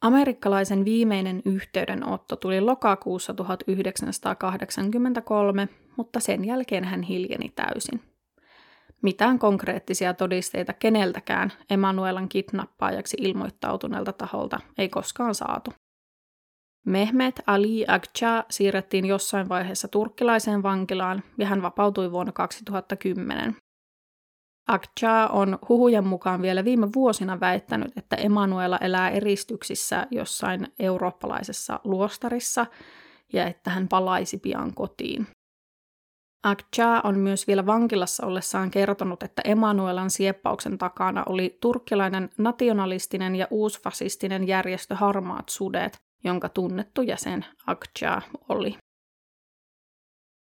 Amerikkalaisen viimeinen yhteydenotto tuli lokakuussa 1983, mutta sen jälkeen hän hiljeni täysin. Mitään konkreettisia todisteita keneltäkään Emanuelan kidnappaajaksi ilmoittautuneelta taholta ei koskaan saatu. Mehmet Ali Agca siirrettiin jossain vaiheessa turkkilaiseen vankilaan ja hän vapautui vuonna 2010. Agca on huhujen mukaan vielä viime vuosina väittänyt, että Emanuela elää eristyksissä jossain eurooppalaisessa luostarissa ja että hän palaisi pian kotiin. Agca on myös vielä vankilassa ollessaan kertonut, että Emanuelan sieppauksen takana oli turkkilainen nationalistinen ja uusfasistinen järjestö Harmaat sudet, jonka tunnettu jäsen Akja oli.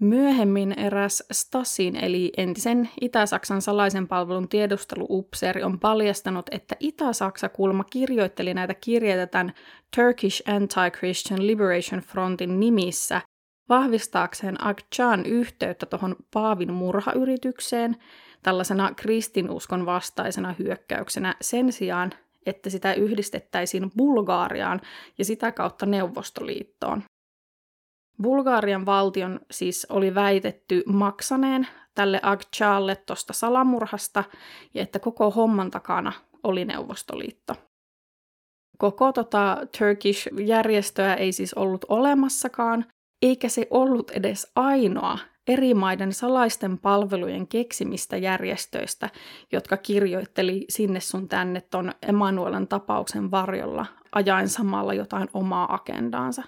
Myöhemmin eräs Stasin eli entisen Itä-Saksan salaisen palvelun tiedusteluupseeri on paljastanut, että Itä-Saksa kulma kirjoitteli näitä kirjeitä tämän Turkish Anti-Christian Liberation Frontin nimissä vahvistaakseen Akchan yhteyttä tuohon Paavin murhayritykseen tällaisena kristinuskon vastaisena hyökkäyksenä sen sijaan, että sitä yhdistettäisiin Bulgaariaan ja sitä kautta Neuvostoliittoon. Bulgarian valtion siis oli väitetty maksaneen tälle Akchalle tuosta salamurhasta ja että koko homman takana oli Neuvostoliitto. Koko tota Turkish-järjestöä ei siis ollut olemassakaan, eikä se ollut edes ainoa eri maiden salaisten palvelujen keksimistä järjestöistä, jotka kirjoitteli sinne sun tänne ton Emanuelan tapauksen varjolla, ajaen samalla jotain omaa agendaansa.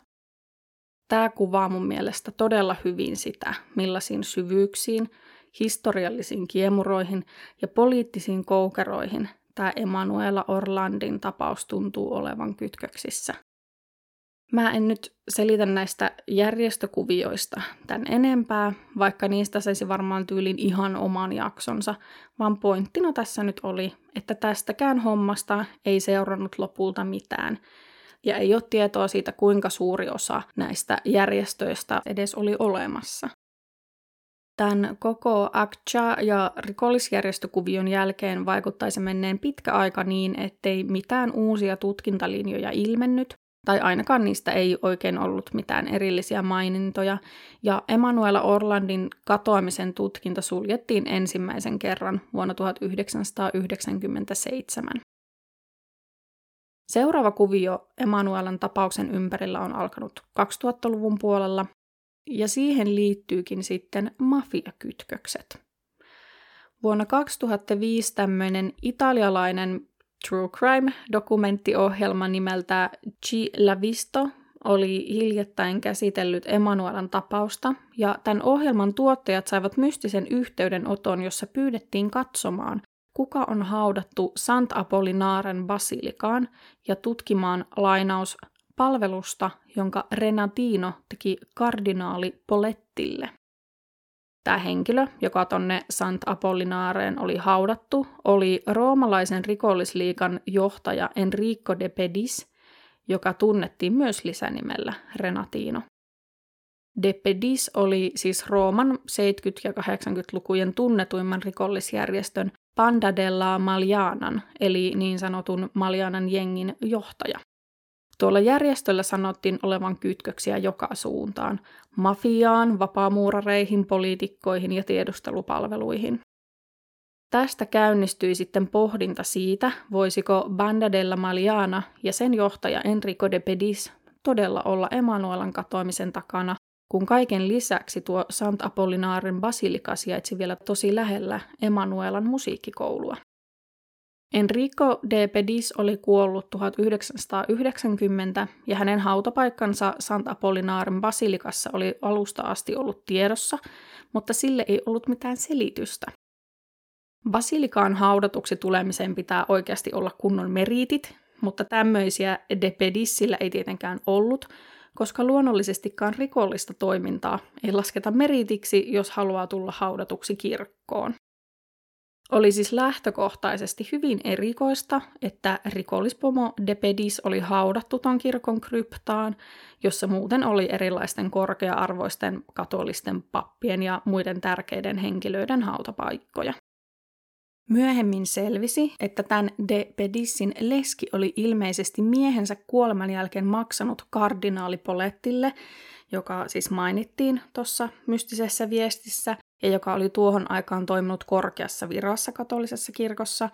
Tämä kuvaa mun mielestä todella hyvin sitä, millaisiin syvyyksiin, historiallisiin kiemuroihin ja poliittisiin koukeroihin tämä Emanuela Orlandin tapaus tuntuu olevan kytköksissä. Mä en nyt selitä näistä järjestökuvioista tän enempää, vaikka niistä saisi varmaan tyylin ihan oman jaksonsa, vaan pointtina tässä nyt oli, että tästäkään hommasta ei seurannut lopulta mitään, ja ei ole tietoa siitä, kuinka suuri osa näistä järjestöistä edes oli olemassa. Tämän koko ACCHA- ja rikollisjärjestökuvion jälkeen vaikuttaisi menneen pitkä aika niin, ettei mitään uusia tutkintalinjoja ilmennyt, tai ainakaan niistä ei oikein ollut mitään erillisiä mainintoja, ja Emanuela Orlandin katoamisen tutkinta suljettiin ensimmäisen kerran vuonna 1997. Seuraava kuvio Emanuelan tapauksen ympärillä on alkanut 2000-luvun puolella, ja siihen liittyykin sitten mafiakytkökset. Vuonna 2005 tämmöinen italialainen True Crime-dokumenttiohjelma nimeltä Ci la Visto oli hiljattain käsitellyt Emanuelan tapausta, ja tämän ohjelman tuottajat saivat mystisen yhteydenoton, jossa pyydettiin katsomaan, kuka on haudattu Sant Apollinaren basilikaan ja tutkimaan lainaus palvelusta, jonka Renatino teki kardinaali Polettille. Tämä henkilö, joka tonne Sant Apollinaareen oli haudattu, oli roomalaisen rikollisliikan johtaja Enrico de Pedis, joka tunnettiin myös lisänimellä Renatino. De Pedis oli siis Rooman 70- ja 80-lukujen tunnetuimman rikollisjärjestön Panda della Malianan, eli niin sanotun Malianan jengin johtaja. Tuolla järjestöllä sanottiin olevan kytköksiä joka suuntaan, mafiaan, vapaamuurareihin, poliitikkoihin ja tiedustelupalveluihin. Tästä käynnistyi sitten pohdinta siitä, voisiko Banda della Maliana ja sen johtaja Enrico de Pedis todella olla Emanuelan katoamisen takana, kun kaiken lisäksi tuo Sant Apollinarin basilika sijaitsi vielä tosi lähellä Emanuelan musiikkikoulua. Enrico de Pedis oli kuollut 1990 ja hänen hautapaikkansa Sant Apollinarin basilikassa oli alusta asti ollut tiedossa, mutta sille ei ollut mitään selitystä. Basilikaan haudatuksi tulemiseen pitää oikeasti olla kunnon meriitit, mutta tämmöisiä de Pedissillä ei tietenkään ollut, koska luonnollisestikaan rikollista toimintaa ei lasketa meritiksi, jos haluaa tulla haudatuksi kirkkoon. Oli siis lähtökohtaisesti hyvin erikoista, että rikollispomo Depedis oli haudattu ton kirkon kryptaan, jossa muuten oli erilaisten korkea-arvoisten katolisten pappien ja muiden tärkeiden henkilöiden hautapaikkoja. Myöhemmin selvisi, että tämän de Pedissin leski oli ilmeisesti miehensä kuoleman jälkeen maksanut kardinaali Polettille, joka siis mainittiin tuossa mystisessä viestissä, ja joka oli tuohon aikaan toiminut korkeassa virassa katolisessa kirkossa,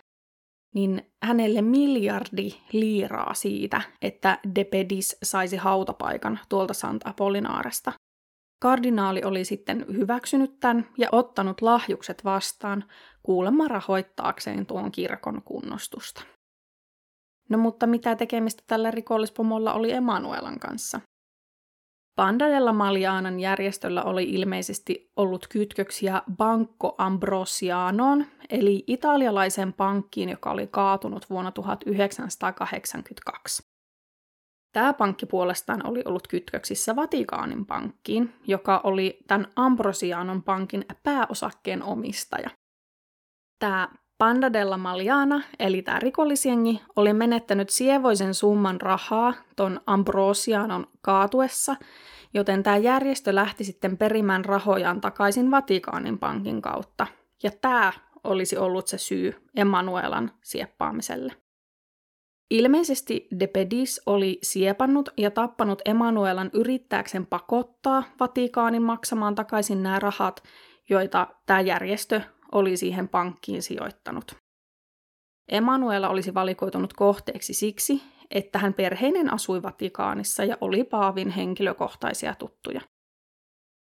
niin hänelle miljardi liiraa siitä, että De Pedis saisi hautapaikan tuolta Sant Apollinaaresta. Kardinaali oli sitten hyväksynyt tämän ja ottanut lahjukset vastaan kuulemma rahoittaakseen tuon kirkon kunnostusta. No mutta mitä tekemistä tällä rikollispomolla oli Emanuelan kanssa? Banda della Malianan järjestöllä oli ilmeisesti ollut kytköksiä Banco Ambrosianoon, eli italialaiseen pankkiin, joka oli kaatunut vuonna 1982. Tämä pankki puolestaan oli ollut kytköksissä Vatikaanin pankkiin, joka oli tämän Ambrosianon pankin pääosakkeen omistaja. Tämä Panda della Maliana, eli tämä rikollisjengi, oli menettänyt sievoisen summan rahaa ton Ambrosianon kaatuessa, joten tämä järjestö lähti sitten perimään rahojaan takaisin Vatikaanin pankin kautta. Ja tämä olisi ollut se syy Emanuelan sieppaamiselle. Ilmeisesti De Pedis oli siepannut ja tappanut Emanuelan yrittääkseen pakottaa Vatikaanin maksamaan takaisin nämä rahat, joita tämä järjestö oli siihen pankkiin sijoittanut. Emanuela olisi valikoitunut kohteeksi siksi, että hän perheinen asui Vatikaanissa ja oli Paavin henkilökohtaisia tuttuja.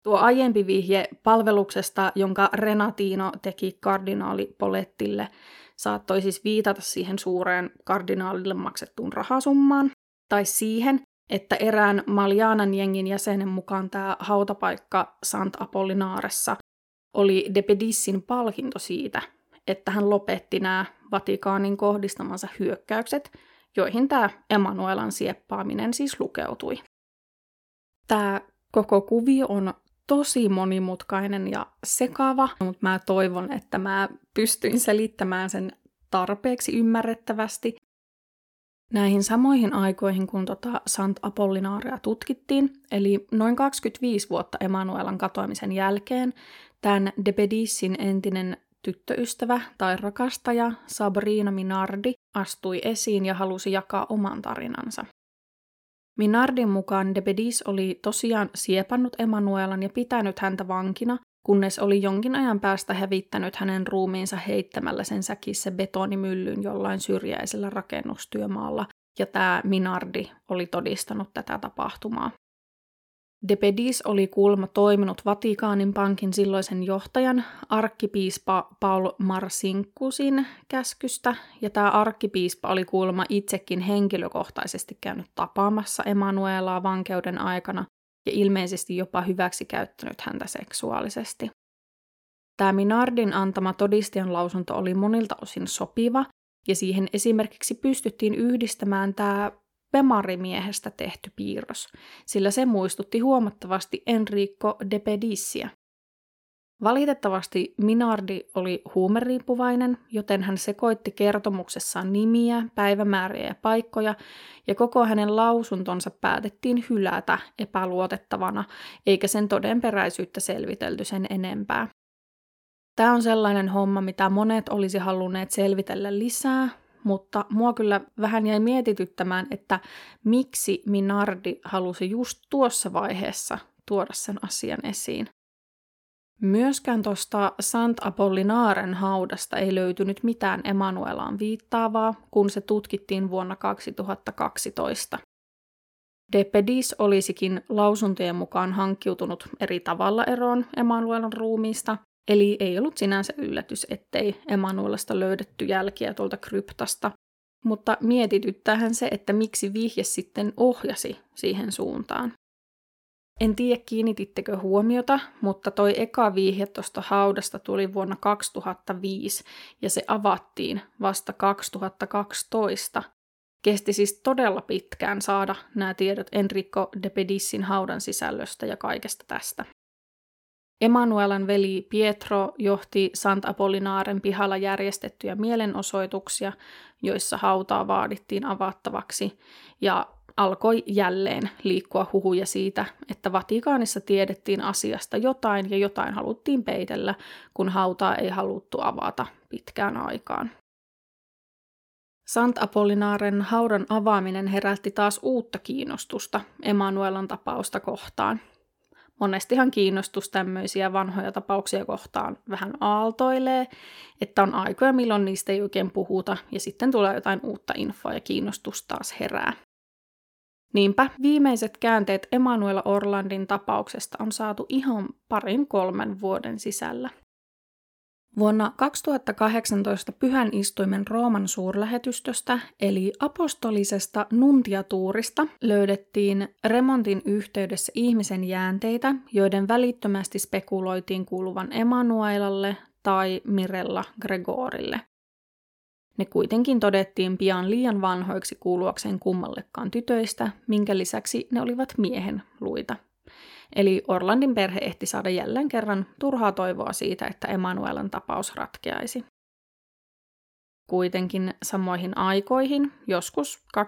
Tuo aiempi vihje palveluksesta, jonka Renatino teki kardinaali Polettille, saattoi siis viitata siihen suureen kardinaalille maksettuun rahasummaan, tai siihen, että erään Malianan jengin jäsenen mukaan tämä hautapaikka Sant Apollinaaressa oli De Pedissin palkinto siitä, että hän lopetti nämä Vatikaanin kohdistamansa hyökkäykset, joihin tämä Emanuelan sieppaaminen siis lukeutui. Tämä koko kuvio on tosi monimutkainen ja sekava, mutta mä toivon, että mä pystyin selittämään sen tarpeeksi ymmärrettävästi. Näihin samoihin aikoihin, kun tota Sant Apollinaaria tutkittiin, eli noin 25 vuotta Emanuelan katoamisen jälkeen, tämän Debedissin entinen tyttöystävä tai rakastaja Sabrina Minardi astui esiin ja halusi jakaa oman tarinansa. Minardin mukaan Debedis oli tosiaan siepannut Emanuelan ja pitänyt häntä vankina, kunnes oli jonkin ajan päästä hävittänyt hänen ruumiinsa heittämällä sen säkissä betonimyllyn jollain syrjäisellä rakennustyömaalla, ja tämä Minardi oli todistanut tätä tapahtumaa. Depedis oli kuulma toiminut Vatikaanin pankin silloisen johtajan, arkkipiispa Paul Marsinkusin käskystä, ja tämä arkkipiispa oli kuulma itsekin henkilökohtaisesti käynyt tapaamassa Emanuelaa vankeuden aikana ja ilmeisesti jopa hyväksi käyttänyt häntä seksuaalisesti. Tämä Minardin antama todistajan lausunto oli monilta osin sopiva, ja siihen esimerkiksi pystyttiin yhdistämään tämä Pemarimiehestä tehty piirros, sillä se muistutti huomattavasti Enrico de Pedissiä. Valitettavasti Minardi oli huumeriippuvainen, joten hän sekoitti kertomuksessaan nimiä, päivämääriä ja paikkoja, ja koko hänen lausuntonsa päätettiin hylätä epäluotettavana, eikä sen todenperäisyyttä selvitelty sen enempää. Tämä on sellainen homma, mitä monet olisi halunneet selvitellä lisää, mutta mua kyllä vähän jäi mietityttämään, että miksi Minardi halusi just tuossa vaiheessa tuoda sen asian esiin. Myöskään tuosta Sant Apollinaaren haudasta ei löytynyt mitään Emanuelaan viittaavaa, kun se tutkittiin vuonna 2012. De Pedis olisikin lausuntojen mukaan hankkiutunut eri tavalla eroon Emanuelan ruumiista, eli ei ollut sinänsä yllätys, ettei Emanuelasta löydetty jälkiä tuolta kryptasta, mutta mietityttäähän se, että miksi vihje sitten ohjasi siihen suuntaan. En tiedä kiinnitittekö huomiota, mutta toi eka vihje tuosta haudasta tuli vuonna 2005 ja se avattiin vasta 2012. Kesti siis todella pitkään saada nämä tiedot Enrico de Pedissin haudan sisällöstä ja kaikesta tästä. Emanuelan veli Pietro johti Sant Apollinaaren pihalla järjestettyjä mielenosoituksia, joissa hautaa vaadittiin avattavaksi, ja alkoi jälleen liikkua huhuja siitä, että Vatikaanissa tiedettiin asiasta jotain ja jotain haluttiin peitellä, kun hautaa ei haluttu avata pitkään aikaan. Sant Apollinaaren haudan avaaminen herätti taas uutta kiinnostusta Emanuelan tapausta kohtaan. Monestihan kiinnostus tämmöisiä vanhoja tapauksia kohtaan vähän aaltoilee, että on aikoja milloin niistä ei oikein puhuta ja sitten tulee jotain uutta infoa ja kiinnostus taas herää. Niinpä viimeiset käänteet Emanuela Orlandin tapauksesta on saatu ihan parin kolmen vuoden sisällä. Vuonna 2018 pyhän istuimen Rooman suurlähetystöstä eli apostolisesta nuntiatuurista löydettiin remontin yhteydessä ihmisen jäänteitä, joiden välittömästi spekuloitiin kuuluvan Emanuelalle tai Mirella Gregorille. Ne kuitenkin todettiin pian liian vanhoiksi kuuluakseen kummallekaan tytöistä, minkä lisäksi ne olivat miehen luita. Eli Orlandin perhe ehti saada jälleen kerran turhaa toivoa siitä, että Emanuelan tapaus ratkeaisi. Kuitenkin samoihin aikoihin, joskus 2018-2019,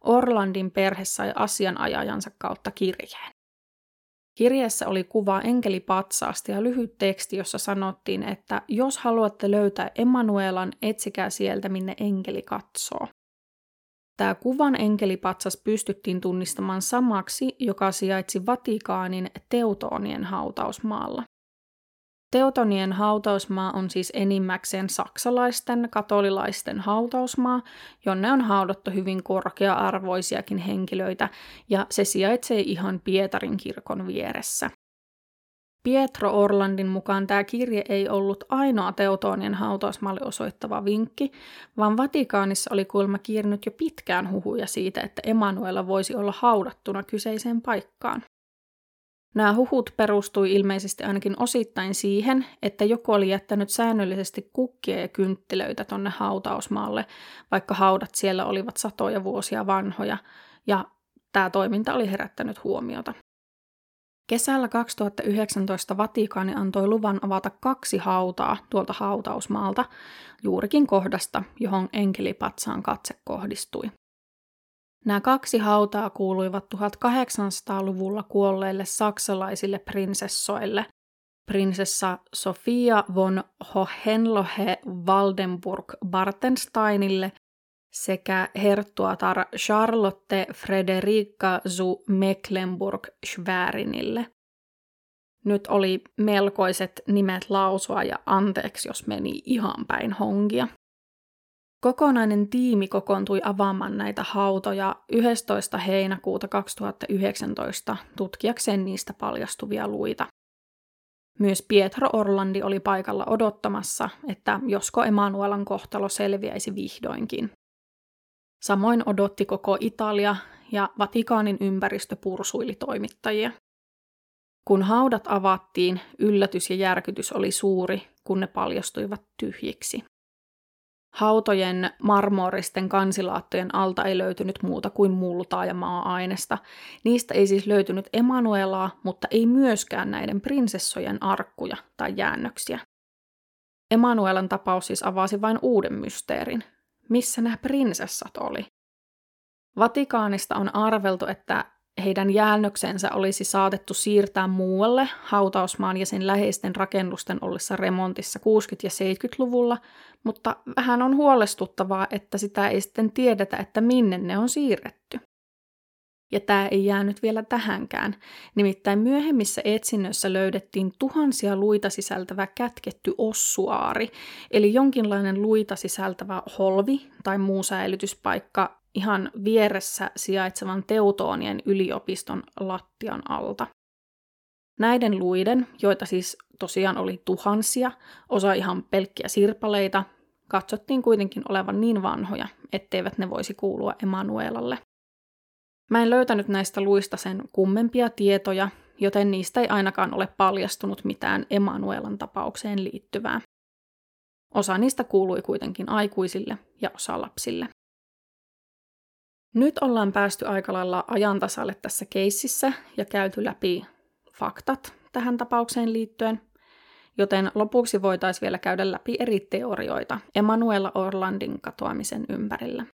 Orlandin perhe sai asianajajansa kautta kirjeen. Kirjeessä oli kuva enkelipatsaasta ja lyhyt teksti, jossa sanottiin, että jos haluatte löytää Emanuelan, etsikää sieltä, minne enkeli katsoo. Tämä kuvan enkelipatsas pystyttiin tunnistamaan samaksi, joka sijaitsi Vatikaanin Teutonien hautausmaalla. Teutonien hautausmaa on siis enimmäkseen saksalaisten katolilaisten hautausmaa, jonne on haudattu hyvin korkea-arvoisiakin henkilöitä, ja se sijaitsee ihan Pietarin kirkon vieressä. Pietro Orlandin mukaan tämä kirje ei ollut ainoa Teutonien hautausmaalle osoittava vinkki, vaan Vatikaanissa oli kuulemma kiernyt jo pitkään huhuja siitä, että Emanuela voisi olla haudattuna kyseiseen paikkaan. Nämä huhut perustui ilmeisesti ainakin osittain siihen, että joku oli jättänyt säännöllisesti kukkia ja kynttilöitä tonne hautausmaalle, vaikka haudat siellä olivat satoja vuosia vanhoja, ja tämä toiminta oli herättänyt huomiota. Kesällä 2019 Vatikaani antoi luvan avata kaksi hautaa tuolta hautausmaalta, juurikin kohdasta, johon enkelipatsaan katse kohdistui. Nämä kaksi hautaa kuuluivat 1800-luvulla kuolleille saksalaisille prinsessoille, prinsessa Sofia von Hohenlohe Waldenburg Bartensteinille sekä herttuatar Charlotte Frederica zu Mecklenburg Schwerinille. Nyt oli melkoiset nimet lausua ja anteeksi, jos meni ihan päin hongia. Kokonainen tiimi kokoontui avaamaan näitä hautoja 11. heinäkuuta 2019 tutkiakseen niistä paljastuvia luita. Myös Pietro Orlandi oli paikalla odottamassa, että josko Emanuelan kohtalo selviäisi vihdoinkin. Samoin odotti koko Italia ja Vatikaanin ympäristö pursuili toimittajia. Kun haudat avattiin, yllätys ja järkytys oli suuri, kun ne paljastuivat tyhjiksi. Hautojen marmoristen kansilaattojen alta ei löytynyt muuta kuin multaa ja maa-ainesta. Niistä ei siis löytynyt Emanuelaa, mutta ei myöskään näiden prinsessojen arkkuja tai jäännöksiä. Emanuelan tapaus siis avasi vain uuden mysteerin. Missä nämä prinsessat oli? Vatikaanista on arveltu, että heidän jäännöksensä olisi saatettu siirtää muualle hautausmaan ja sen läheisten rakennusten ollessa remontissa 60- ja 70-luvulla, mutta vähän on huolestuttavaa, että sitä ei sitten tiedetä, että minne ne on siirretty. Ja tämä ei jäänyt vielä tähänkään. Nimittäin myöhemmissä etsinnöissä löydettiin tuhansia luita sisältävä kätketty ossuaari, eli jonkinlainen luita sisältävä holvi tai muu säilytyspaikka ihan vieressä sijaitsevan Teutonien yliopiston lattian alta. Näiden luiden, joita siis tosiaan oli tuhansia, osa ihan pelkkiä sirpaleita, katsottiin kuitenkin olevan niin vanhoja, etteivät ne voisi kuulua Emanuelalle. Mä en löytänyt näistä luista sen kummempia tietoja, joten niistä ei ainakaan ole paljastunut mitään Emanuelan tapaukseen liittyvää. Osa niistä kuului kuitenkin aikuisille ja osa lapsille. Nyt ollaan päästy aika lailla ajantasalle tässä keississä ja käyty läpi faktat tähän tapaukseen liittyen, joten lopuksi voitaisiin vielä käydä läpi eri teorioita Emanuela Orlandin katoamisen ympärillä.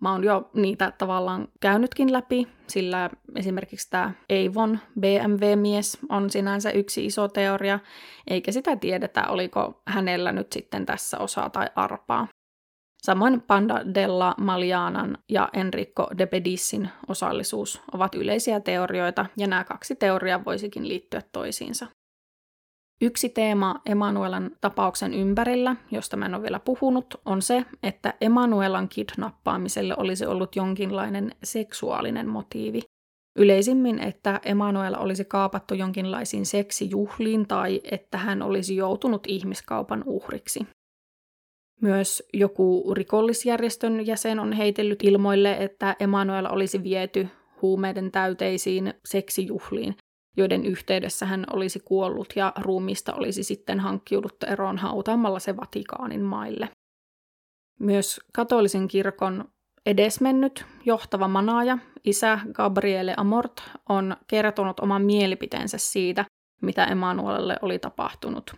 Mä oon jo niitä tavallaan käynytkin läpi, sillä esimerkiksi tämä Avon BMW-mies on sinänsä yksi iso teoria, eikä sitä tiedetä, oliko hänellä nyt sitten tässä osaa tai arpaa. Samoin Panda della Malianan ja Enrico de Pedissin osallisuus ovat yleisiä teorioita, ja nämä kaksi teoriaa voisikin liittyä toisiinsa. Yksi teema Emanuelan tapauksen ympärillä, josta mä en ole vielä puhunut, on se, että Emanuelan kidnappaamiselle olisi ollut jonkinlainen seksuaalinen motiivi. Yleisimmin, että Emanuela olisi kaapattu jonkinlaisiin seksijuhliin tai että hän olisi joutunut ihmiskaupan uhriksi. Myös joku rikollisjärjestön jäsen on heitellyt ilmoille, että Emanuel olisi viety huumeiden täyteisiin seksijuhliin, joiden yhteydessä hän olisi kuollut ja ruumista olisi sitten hankkiuduttu eroon hautaamalla se Vatikaanin maille. Myös katolisen kirkon edesmennyt johtava manaaja, isä Gabriele Amort, on kertonut oman mielipiteensä siitä, mitä Emanuelelle oli tapahtunut.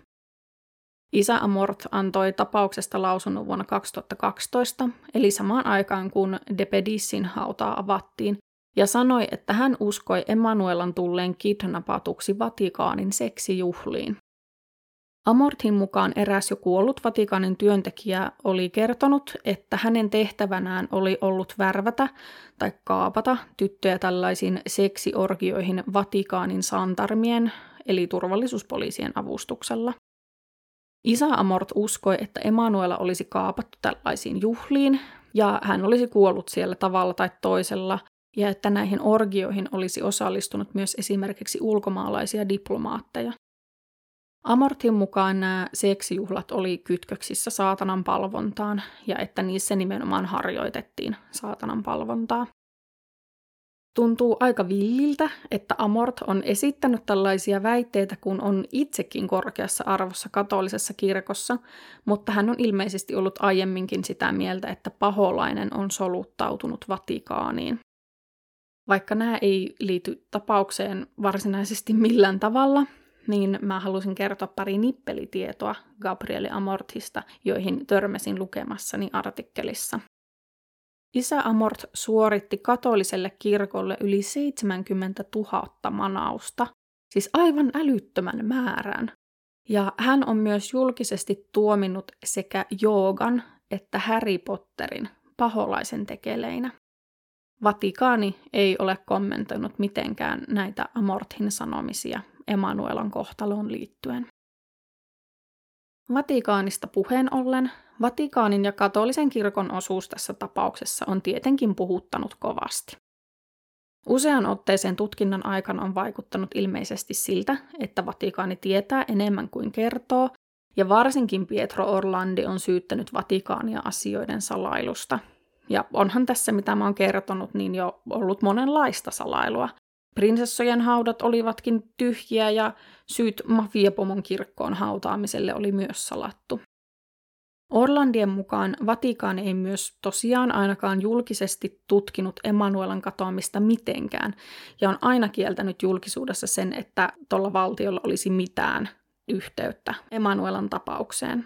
Isä Amort antoi tapauksesta lausunnon vuonna 2012, eli samaan aikaan kun Depedissin hautaa avattiin, ja sanoi, että hän uskoi Emanuelan tulleen kidnappatuksi Vatikaanin seksijuhliin. Amortin mukaan eräs jo kuollut Vatikaanin työntekijä oli kertonut, että hänen tehtävänään oli ollut värvätä tai kaapata tyttöjä tällaisiin seksiorgioihin Vatikaanin santarmien eli turvallisuuspoliisien avustuksella. Isä Amort uskoi, että Emanuela olisi kaapattu tällaisiin juhliin ja hän olisi kuollut siellä tavalla tai toisella ja että näihin orgioihin olisi osallistunut myös esimerkiksi ulkomaalaisia diplomaatteja. Amortin mukaan nämä seksijuhlat oli kytköksissä saatanan palvontaan ja että niissä nimenomaan harjoitettiin saatanan palvontaa. Tuntuu aika villiltä, että Amort on esittänyt tällaisia väitteitä, kun on itsekin korkeassa arvossa katolisessa kirkossa, mutta hän on ilmeisesti ollut aiemminkin sitä mieltä, että paholainen on soluttautunut Vatikaaniin. Vaikka nämä ei liity tapaukseen varsinaisesti millään tavalla, niin mä halusin kertoa pari nippelitietoa Gabrieli Amortista, joihin törmäsin lukemassani artikkelissa. Isä Amort suoritti katoliselle kirkolle yli 70 000 manausta, siis aivan älyttömän määrän. Ja hän on myös julkisesti tuominut sekä joogan että Harry Potterin paholaisen tekeleinä. Vatikaani ei ole kommentoinut mitenkään näitä Amortin sanomisia Emanuelan kohtaloon liittyen. Vatikaanista puheen ollen, Vatikaanin ja katolisen kirkon osuus tässä tapauksessa on tietenkin puhuttanut kovasti. Usean otteeseen tutkinnan aikana on vaikuttanut ilmeisesti siltä, että Vatikaani tietää enemmän kuin kertoo, ja varsinkin Pietro Orlandi on syyttänyt Vatikaania asioiden salailusta. Ja onhan tässä, mitä mä oon kertonut, niin jo ollut monenlaista salailua, Prinsessojen haudat olivatkin tyhjiä ja syyt mafiapomon kirkkoon hautaamiselle oli myös salattu. Orlandien mukaan Vatikaani ei myös tosiaan ainakaan julkisesti tutkinut Emanuelan katoamista mitenkään, ja on aina kieltänyt julkisuudessa sen, että tuolla valtiolla olisi mitään yhteyttä Emanuelan tapaukseen.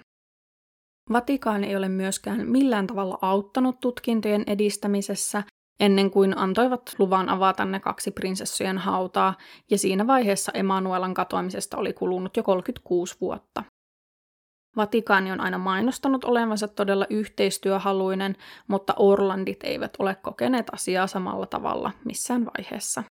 Vatikaani ei ole myöskään millään tavalla auttanut tutkintojen edistämisessä, ennen kuin antoivat luvan avata ne kaksi prinsessujen hautaa, ja siinä vaiheessa Emanuelan katoamisesta oli kulunut jo 36 vuotta. Vatikaani on aina mainostanut olevansa todella yhteistyöhaluinen, mutta Orlandit eivät ole kokeneet asiaa samalla tavalla missään vaiheessa.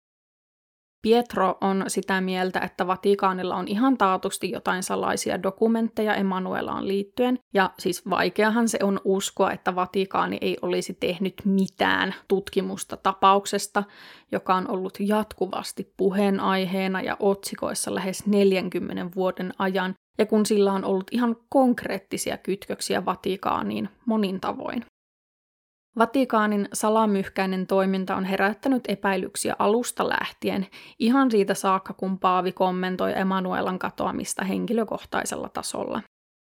Pietro on sitä mieltä, että Vatikaanilla on ihan taatusti jotain salaisia dokumentteja Emanuelaan liittyen, ja siis vaikeahan se on uskoa, että Vatikaani ei olisi tehnyt mitään tutkimusta tapauksesta, joka on ollut jatkuvasti puheenaiheena ja otsikoissa lähes 40 vuoden ajan, ja kun sillä on ollut ihan konkreettisia kytköksiä Vatikaaniin monin tavoin. Vatikaanin salamyhkäinen toiminta on herättänyt epäilyksiä alusta lähtien, ihan siitä saakka kun Paavi kommentoi Emanuelan katoamista henkilökohtaisella tasolla.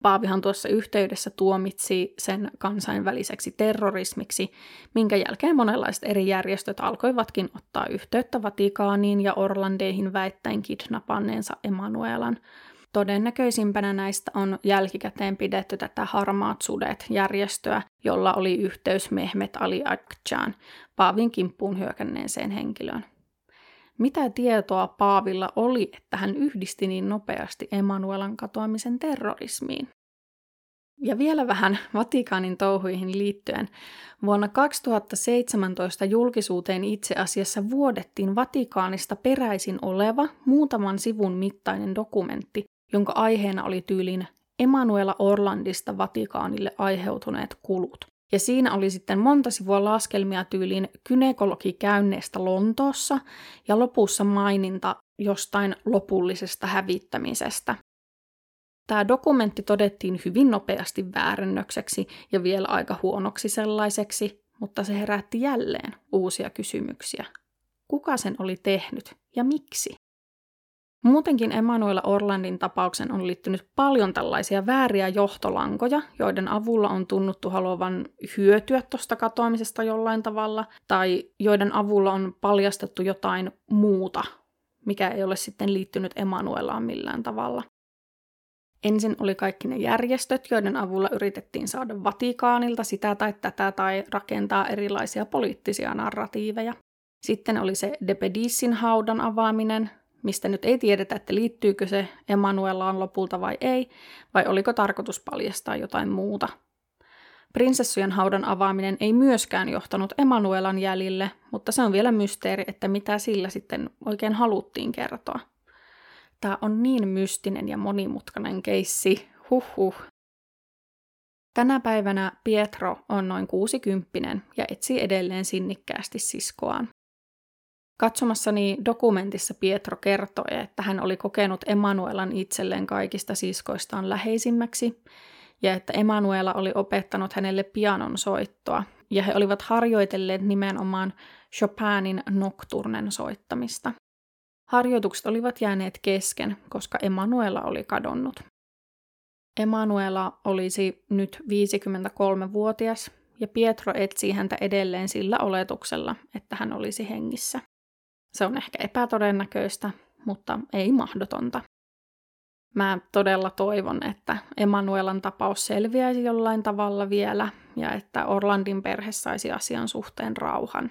Paavihan tuossa yhteydessä tuomitsi sen kansainväliseksi terrorismiksi, minkä jälkeen monenlaiset eri järjestöt alkoivatkin ottaa yhteyttä Vatikaaniin ja Orlandeihin väittäen kidnappanneensa Emanuelan, Todennäköisimpänä näistä on jälkikäteen pidetty tätä Harmaat sudet järjestöä, jolla oli yhteys Mehmet Ali Akchan, Paavin kimppuun hyökänneeseen henkilöön. Mitä tietoa Paavilla oli, että hän yhdisti niin nopeasti Emanuelan katoamisen terrorismiin? Ja vielä vähän Vatikaanin touhuihin liittyen. Vuonna 2017 julkisuuteen itse asiassa vuodettiin Vatikaanista peräisin oleva muutaman sivun mittainen dokumentti, jonka aiheena oli tyylin Emanuela Orlandista Vatikaanille aiheutuneet kulut. Ja siinä oli sitten monta sivua laskelmia tyyliin kynekologikäynneistä Lontoossa ja lopussa maininta jostain lopullisesta hävittämisestä. Tämä dokumentti todettiin hyvin nopeasti väärännökseksi ja vielä aika huonoksi sellaiseksi, mutta se herätti jälleen uusia kysymyksiä. Kuka sen oli tehnyt ja miksi? Muutenkin Emanuela Orlandin tapauksen on liittynyt paljon tällaisia vääriä johtolankoja, joiden avulla on tunnuttu haluavan hyötyä tuosta katoamisesta jollain tavalla, tai joiden avulla on paljastettu jotain muuta, mikä ei ole sitten liittynyt Emanuelaan millään tavalla. Ensin oli kaikki ne järjestöt, joiden avulla yritettiin saada Vatikaanilta sitä tai tätä tai rakentaa erilaisia poliittisia narratiiveja. Sitten oli se Depedissin haudan avaaminen, mistä nyt ei tiedetä, että liittyykö se Emanuelaan lopulta vai ei, vai oliko tarkoitus paljastaa jotain muuta. Prinsessujen haudan avaaminen ei myöskään johtanut Emanuelan jäljille, mutta se on vielä mysteeri, että mitä sillä sitten oikein haluttiin kertoa. Tämä on niin mystinen ja monimutkainen keissi, huhhuh. Tänä päivänä Pietro on noin kuusikymppinen ja etsii edelleen sinnikkäästi siskoaan. Katsomassani dokumentissa Pietro kertoi, että hän oli kokenut Emanuelan itselleen kaikista siskoistaan läheisimmäksi ja että Emanuela oli opettanut hänelle pianon soittoa ja he olivat harjoitelleet nimenomaan Chopinin nocturnen soittamista. Harjoitukset olivat jääneet kesken, koska Emanuela oli kadonnut. Emanuela olisi nyt 53-vuotias ja Pietro etsii häntä edelleen sillä oletuksella, että hän olisi hengissä. Se on ehkä epätodennäköistä, mutta ei mahdotonta. Mä todella toivon, että Emanuelan tapaus selviäisi jollain tavalla vielä ja että Orlandin perhe saisi asian suhteen rauhan.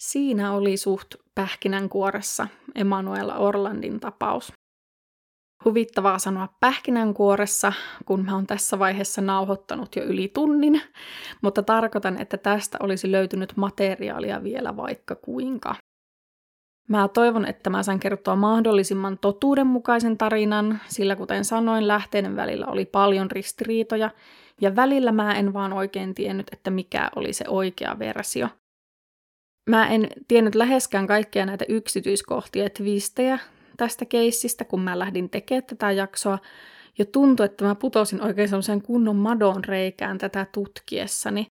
Siinä oli suht pähkinänkuoressa Emanuela Orlandin tapaus huvittavaa sanoa pähkinänkuoressa, kun mä oon tässä vaiheessa nauhoittanut jo yli tunnin, mutta tarkoitan, että tästä olisi löytynyt materiaalia vielä vaikka kuinka. Mä toivon, että mä saan kertoa mahdollisimman totuudenmukaisen tarinan, sillä kuten sanoin, lähteiden välillä oli paljon ristiriitoja, ja välillä mä en vaan oikein tiennyt, että mikä oli se oikea versio. Mä en tiennyt läheskään kaikkia näitä yksityiskohtia, twistejä tästä keissistä, kun mä lähdin tekemään tätä jaksoa. Ja tuntui, että mä putosin oikein semmoisen kunnon madon reikään tätä tutkiessani.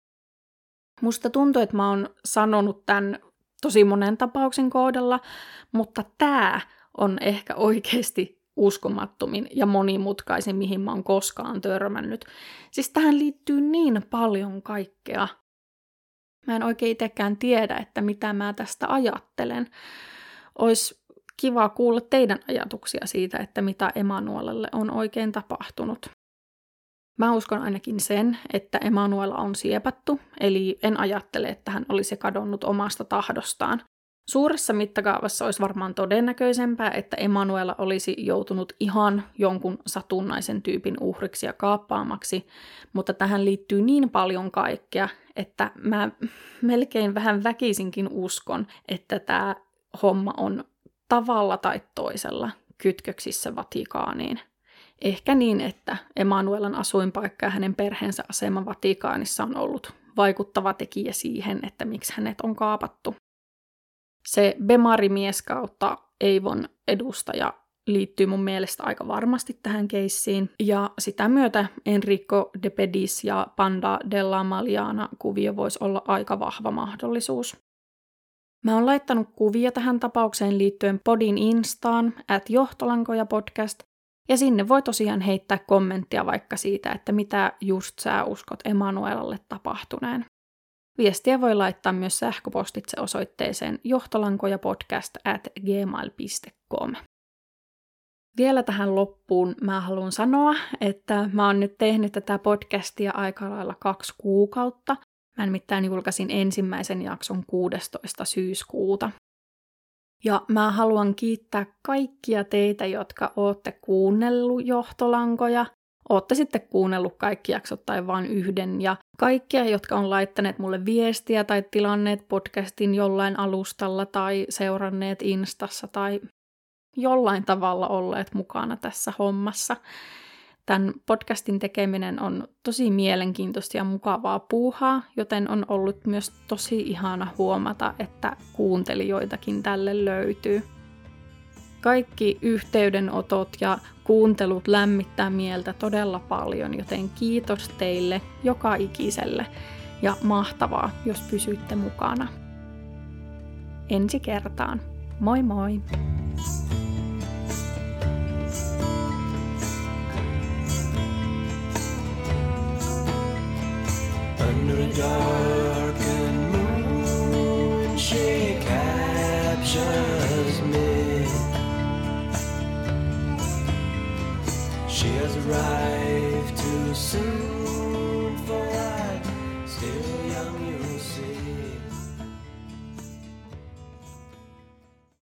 Musta tuntuu, että mä oon sanonut tämän tosi monen tapauksen kohdalla, mutta tämä on ehkä oikeasti uskomattomin ja monimutkaisin, mihin mä oon koskaan törmännyt. Siis tähän liittyy niin paljon kaikkea. Mä en oikein itsekään tiedä, että mitä mä tästä ajattelen. Ois kiva kuulla teidän ajatuksia siitä, että mitä Emanuelelle on oikein tapahtunut. Mä uskon ainakin sen, että Emanuela on siepattu, eli en ajattele, että hän olisi kadonnut omasta tahdostaan. Suuressa mittakaavassa olisi varmaan todennäköisempää, että Emanuela olisi joutunut ihan jonkun satunnaisen tyypin uhriksi ja kaappaamaksi, mutta tähän liittyy niin paljon kaikkea, että mä melkein vähän väkisinkin uskon, että tämä homma on tavalla tai toisella kytköksissä Vatikaaniin. Ehkä niin, että Emanuelan asuinpaikka ja hänen perheensä asema Vatikaanissa on ollut vaikuttava tekijä siihen, että miksi hänet on kaapattu. Se Bemari-mies kautta Eivon edustaja liittyy mun mielestä aika varmasti tähän keissiin. Ja sitä myötä Enrico de Pedis ja Panda della Maliana kuvio voisi olla aika vahva mahdollisuus. Mä oon laittanut kuvia tähän tapaukseen liittyen Podin Instaan, at Johtolankoja podcast, ja sinne voi tosiaan heittää kommenttia vaikka siitä, että mitä just sä uskot Emanuelalle tapahtuneen. Viestiä voi laittaa myös sähköpostitse osoitteeseen johtolankojapodcast at gmail.com. Vielä tähän loppuun mä haluan sanoa, että mä oon nyt tehnyt tätä podcastia aika lailla kaksi kuukautta. Mä nimittäin julkaisin ensimmäisen jakson 16. syyskuuta. Ja mä haluan kiittää kaikkia teitä, jotka ootte kuunnellut johtolankoja, ootte sitten kuunnellut kaikki jaksot tai vain yhden, ja kaikkia, jotka on laittaneet mulle viestiä tai tilanneet podcastin jollain alustalla tai seuranneet Instassa tai jollain tavalla olleet mukana tässä hommassa. Tämän podcastin tekeminen on tosi mielenkiintoista ja mukavaa puuhaa, joten on ollut myös tosi ihana huomata, että kuuntelijoitakin tälle löytyy. Kaikki yhteydenotot ja kuuntelut lämmittää mieltä todella paljon, joten kiitos teille joka ikiselle ja mahtavaa, jos pysyitte mukana. Ensi kertaan. Moi moi! Under a darkened moon, she captures me. She has arrived too soon.